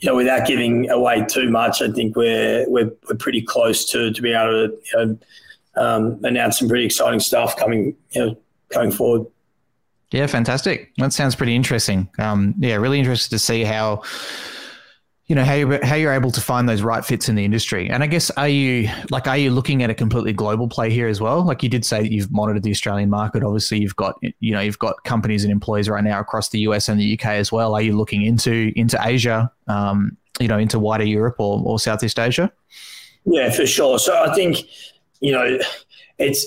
Speaker 2: you know, without giving away too much, I think we're we're, we're pretty close to to be able to you know, um, announce some pretty exciting stuff coming you know going forward.
Speaker 1: Yeah, fantastic. That sounds pretty interesting. Um, yeah, really interested to see how you know how you how you're able to find those right fits in the industry. And I guess are you like are you looking at a completely global play here as well? Like you did say that you've monitored the Australian market. Obviously, you've got you know you've got companies and employees right now across the US and the UK as well. Are you looking into into Asia? Um, you know, into wider Europe or, or Southeast Asia?
Speaker 2: Yeah, for sure. So I think you know it's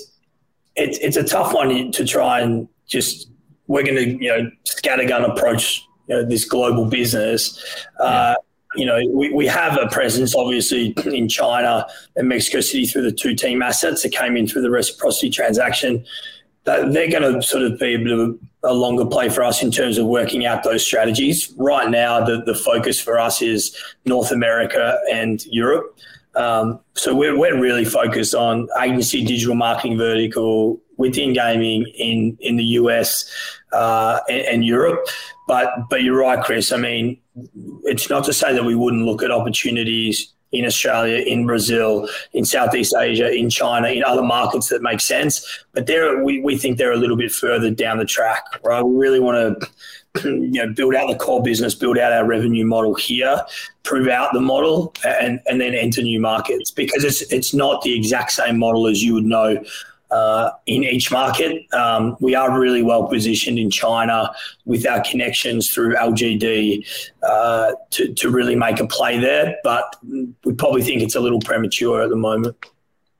Speaker 2: it's it's a tough one to try and just we're going to you know scattergun approach you know, this global business. Uh, yeah you know, we, we have a presence obviously in China and Mexico City through the two team assets that came in through the reciprocity transaction. That they're going to sort of be a bit of a, a, longer play for us in terms of working out those strategies. Right now, the, the focus for us is North America and Europe. Um, so we're, we're really focused on agency digital marketing vertical within gaming in, in the US uh, and, and Europe. But but you're right, Chris. I mean, it's not to say that we wouldn't look at opportunities in Australia, in Brazil, in Southeast Asia, in China, in other markets that make sense. But there, we, we think they're a little bit further down the track, right? We really want to you know build out the core business build out our revenue model here prove out the model and and then enter new markets because it's it's not the exact same model as you would know uh, in each market. Um, we are really well positioned in China with our connections through LGD uh, to, to really make a play there, but we probably think it's a little premature at the moment.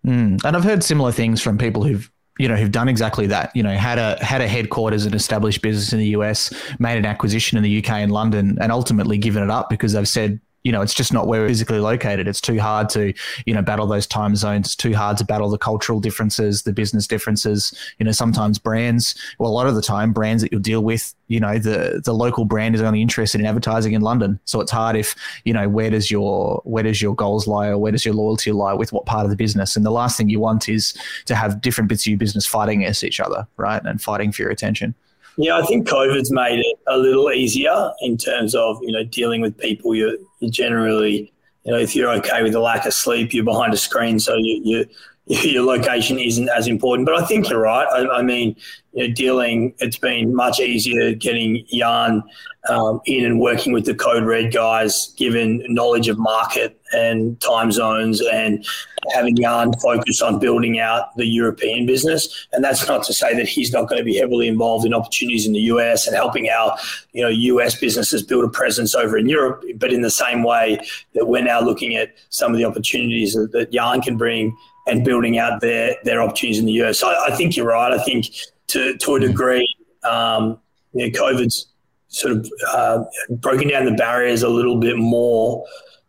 Speaker 1: Mm. And I've heard similar things from people who've you know who've done exactly that you know had a had a headquarters and established business in the US made an acquisition in the UK and London and ultimately given it up because they've said you know, it's just not where we're physically located. It's too hard to, you know, battle those time zones. It's too hard to battle the cultural differences, the business differences. You know, sometimes brands, well, a lot of the time, brands that you'll deal with, you know, the the local brand is only interested in advertising in London. So it's hard if, you know, where does your where does your goals lie or where does your loyalty lie with what part of the business? And the last thing you want is to have different bits of your business fighting against each other, right? And fighting for your attention.
Speaker 2: Yeah, I think COVID's made it a little easier in terms of you know dealing with people. You're, you're generally, you know, if you're okay with the lack of sleep, you're behind a screen, so you, you your location isn't as important. But I think you're right. I, I mean, you know, dealing, it's been much easier getting Jan um, in and working with the Code Red guys, given knowledge of market and time zones, and having Jan focus on building out the European business. And that's not to say that he's not going to be heavily involved in opportunities in the US and helping our, you know, US businesses build a presence over in Europe. But in the same way that we're now looking at some of the opportunities that, Jan can bring and building out their their opportunities in the US. So I, I think you're right. I think to to a degree, um, you know, COVID's sort of uh, broken down the barriers a little bit more.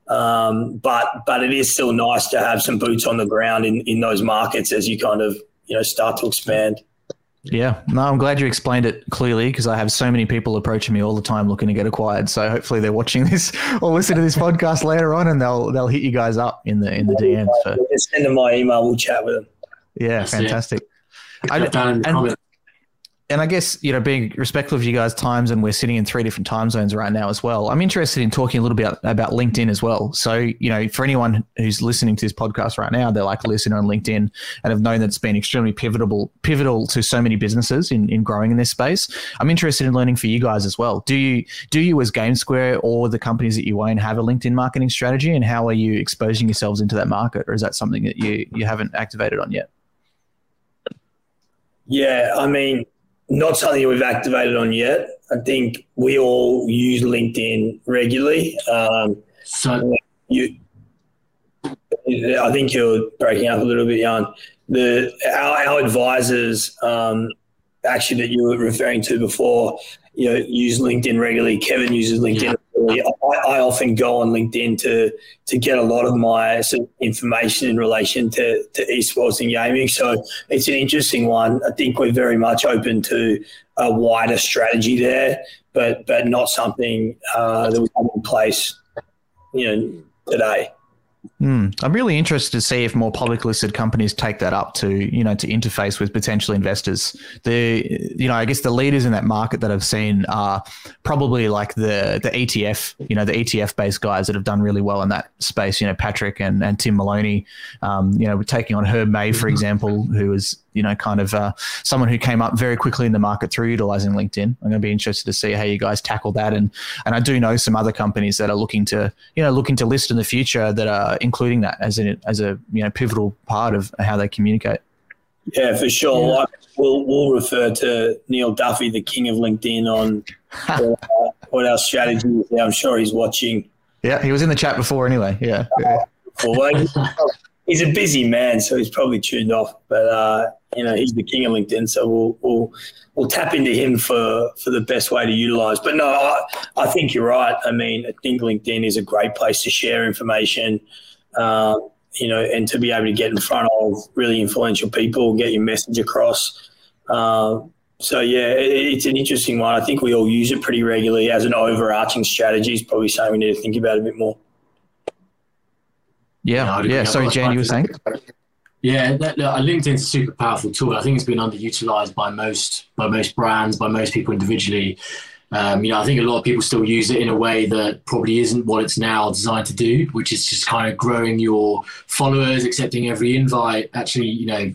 Speaker 2: Um, but but it is still nice to have some boots on the ground in, in those markets as you kind of you know start to expand.
Speaker 1: Yeah, no, I'm glad you explained it clearly because I have so many people approaching me all the time looking to get acquired. So hopefully they're watching this or listen to this podcast later on, and they'll they'll hit you guys up in the in the DMs.
Speaker 2: For... Just send them my email. We'll chat with them.
Speaker 1: Yeah, That's fantastic. I, and, and I guess you know, being respectful of you guys' times, and we're sitting in three different time zones right now as well. I'm interested in talking a little bit about LinkedIn as well. So, you know, for anyone who's listening to this podcast right now, they're like listening on LinkedIn and have known that it's been extremely pivotal, pivotal to so many businesses in, in growing in this space. I'm interested in learning for you guys as well. Do you do you as GameSquare or the companies that you own have a LinkedIn marketing strategy, and how are you exposing yourselves into that market, or is that something that you you haven't activated on yet?
Speaker 2: Yeah, I mean not something we've activated on yet. I think we all use LinkedIn regularly. Um, so you, I think you're breaking up a little bit, Jan. The our, our advisors, um, actually that you were referring to before, you know, use LinkedIn regularly. Kevin uses LinkedIn I, I, often go on LinkedIn to to get a lot of my sort of information in relation to, to esports and gaming. So it's an interesting one. I think we're very much open to a wider strategy there, but but not something uh, that we have in place, you know, today.
Speaker 1: Mm. I'm really interested to see if more public listed companies take that up to, you know, to interface with potential investors. The, you know, I guess the leaders in that market that I've seen are probably like the the ETF, you know, the ETF based guys that have done really well in that space. You know, Patrick and, and Tim Maloney. Um, you know, taking on Herb May, for mm-hmm. example, who is you know, kind of uh, someone who came up very quickly in the market through utilizing LinkedIn. I'm going to be interested to see how you guys tackle that. And and I do know some other companies that are looking to, you know, looking to list in the future that are including that as a as a you know pivotal part of how they communicate.
Speaker 2: Yeah, for sure. Yeah. We'll, we'll refer to Neil Duffy, the king of LinkedIn, on what our strategy is. I'm sure he's watching.
Speaker 1: Yeah, he was in the chat before anyway. Yeah. yeah.
Speaker 2: Well, he's a busy man, so he's probably tuned off. But uh, you know, he's the king of LinkedIn, so we'll we'll we'll tap into him for for the best way to utilize. But no, I, I think you're right. I mean, I think LinkedIn is a great place to share information. Uh, you know, and to be able to get in front of really influential people and get your message across. Uh, so yeah, it, it's an interesting one. I think we all use it pretty regularly as an overarching strategy. Is probably something we need to think about a bit more.
Speaker 1: Yeah, yeah. Sorry, Jan, you were saying.
Speaker 3: Yeah, that, look, LinkedIn's a super powerful tool. I think it's been underutilized by most by most brands, by most people individually. Um, you know, I think a lot of people still use it in a way that probably isn't what it's now designed to do, which is just kind of growing your followers, accepting every invite. Actually, you know,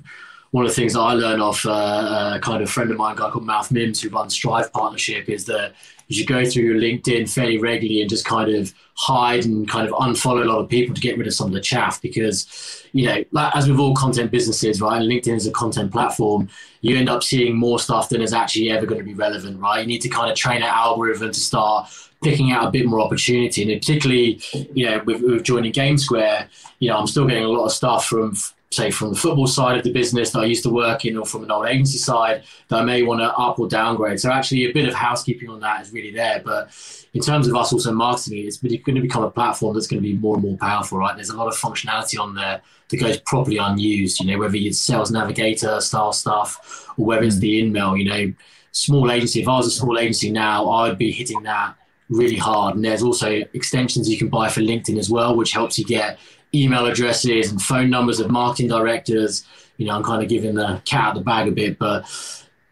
Speaker 3: one of the things that I learned off uh, a kind of friend of mine, a guy called Mouth Mims, who runs Strive Partnership, is that you should go through your LinkedIn fairly regularly and just kind of hide and kind of unfollow a lot of people to get rid of some of the chaff because, you know, like, as with all content businesses, right, And LinkedIn is a content platform, you end up seeing more stuff than is actually ever going to be relevant, right? You need to kind of train an algorithm to start picking out a bit more opportunity. And particularly, you know, with, with joining GameSquare, you know, I'm still getting a lot of stuff from say from the football side of the business that I used to work in or from an old agency side that I may want to up or downgrade. So actually a bit of housekeeping on that is really there. But in terms of us also marketing it, it's going to become a platform that's going to be more and more powerful, right? There's a lot of functionality on there that goes properly unused, you know, whether it's sales navigator style stuff or whether it's hmm. the email, you know, small agency. If I was a small agency now, I would be hitting that really hard. And there's also extensions you can buy for LinkedIn as well, which helps you get email addresses and phone numbers of marketing directors. You know, I'm kind of giving the cat out the bag a bit, but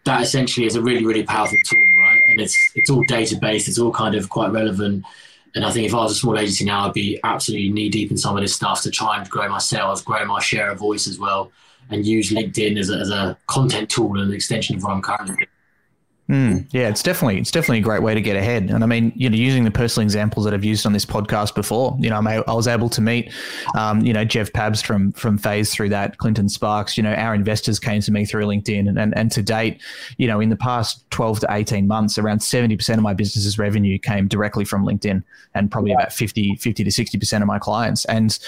Speaker 3: that essentially is a really, really powerful tool, right? And it's it's all database, it's all kind of quite relevant. And I think if I was a small agency now, I'd be absolutely knee deep in some of this stuff to try and grow my sales, grow my share of voice as well, and use LinkedIn as a, as a content tool and an extension of what I'm currently doing.
Speaker 1: Mm, yeah, it's definitely it's definitely a great way to get ahead. And I mean, you know, using the personal examples that I've used on this podcast before, you know, I, was able to meet, um, you know, Jeff Pabst from from FaZe through that, Clinton Sparks. You know, our investors came to me through LinkedIn, and and, and to date, you know, in the past twelve to eighteen months, around seventy percent of my business's revenue came directly from LinkedIn, and probably about 50, 50 to sixty percent of my clients. And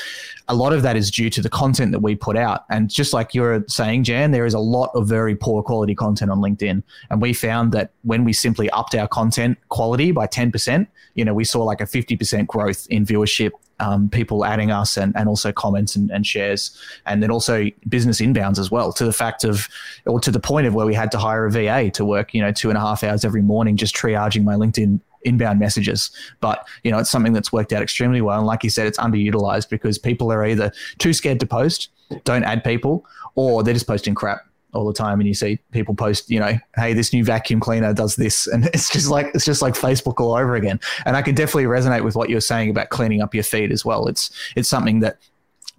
Speaker 1: a lot of that is due to the content that we put out. And just like you're saying, Jan, there is a lot of very poor quality content on LinkedIn, and we found that when we simply upped our content quality by 10%, you know, we saw like a 50% growth in viewership, um, people adding us and, and also comments and, and shares. And then also business inbounds as well to the fact of, or to the point of where we had to hire a VA to work, you know, two and a half hours every morning, just triaging my LinkedIn inbound messages. But you know, it's something that's worked out extremely well. And like you said, it's underutilized because people are either too scared to post, don't add people, or they're just posting crap all the time, and you see people post, you know, hey, this new vacuum cleaner does this, and it's just like it's just like Facebook all over again. And I can definitely resonate with what you're saying about cleaning up your feed as well. It's it's something that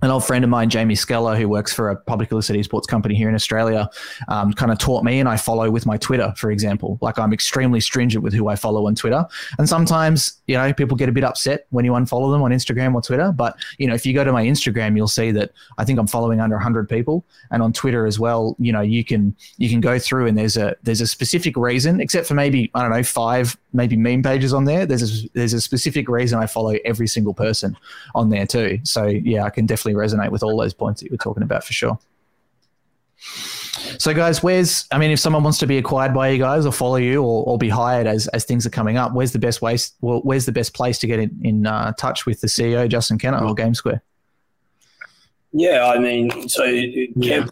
Speaker 1: an old friend of mine, Jamie Skeller, who works for a publicly listed esports company here in Australia, um, kind of taught me, and I follow with my Twitter, for example. Like I'm extremely stringent with who I follow on Twitter, and sometimes you know people get a bit upset when you unfollow them on Instagram or Twitter. But you know if you go to my Instagram, you'll see that I think I'm following under 100 people, and on Twitter as well. You know you can you can go through and there's a there's a specific reason, except for maybe I don't know five maybe meme pages on there. There's a, there's a specific reason I follow every single person on there too. So yeah, I can definitely resonate with all those points that you were talking about for sure. So, guys, where's I mean, if someone wants to be acquired by you guys or follow you or, or be hired as as things are coming up, where's the best way? Well, where's the best place to get in, in uh, touch with the CEO, Justin Kenna, or GameSquare?
Speaker 2: Yeah, I mean, so yeah.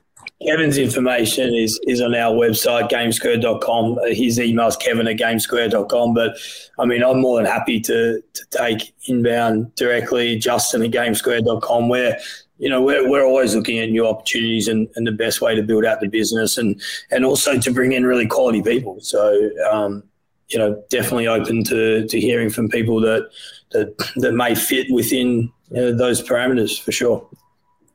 Speaker 2: Kevin's information is is on our website, gamesquare.com. His email is kevin at gamesquare.com. But I mean, I'm more than happy to, to take inbound directly, Justin at gamesquare.com, where you know, we're, we're always looking at new opportunities and, and the best way to build out the business and, and also to bring in really quality people. So, um, you know, definitely open to, to hearing from people that, that, that may fit within you know, those parameters for sure.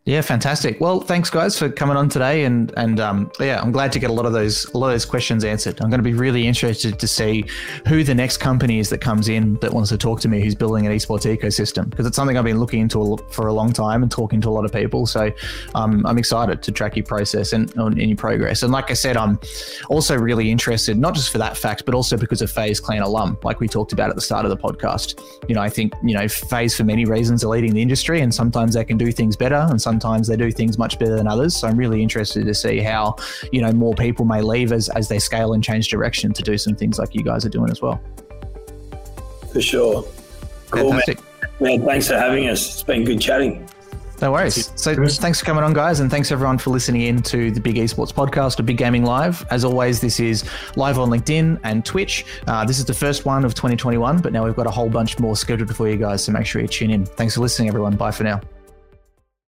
Speaker 1: Yeah, fantastic. Well, thanks guys for coming on today, and and um, yeah, I'm glad to get a lot of those a lot of those questions answered. I'm going to be really interested to see who the next company is that comes in that wants to talk to me, who's building an esports ecosystem, because it's something I've been looking into for a long time and talking to a lot of people. So um, I'm excited to track your process and, and your progress. And like I said, I'm also really interested, not just for that fact, but also because of FaZe Clan alum, like we talked about at the start of the podcast. You know, I think you know FaZe for many reasons are leading the industry, and sometimes they can do things better, and sometimes sometimes they do things much better than others. So I'm really interested to see how, you know, more people may leave as, as they scale and change direction to do some things like you guys are doing as well.
Speaker 2: For sure. Cool, Fantastic. man. man. Thanks for having us. It's been good chatting.
Speaker 1: No worries. So thanks for coming on, guys, and thanks everyone for listening in to the Big Esports podcast of Big Gaming Live. As always, this is live on LinkedIn and Twitch. Uh, this is the first one of 2021, but now we've got a whole bunch more scheduled for you guys, so make sure you tune in. Thanks for listening, everyone. Bye for now.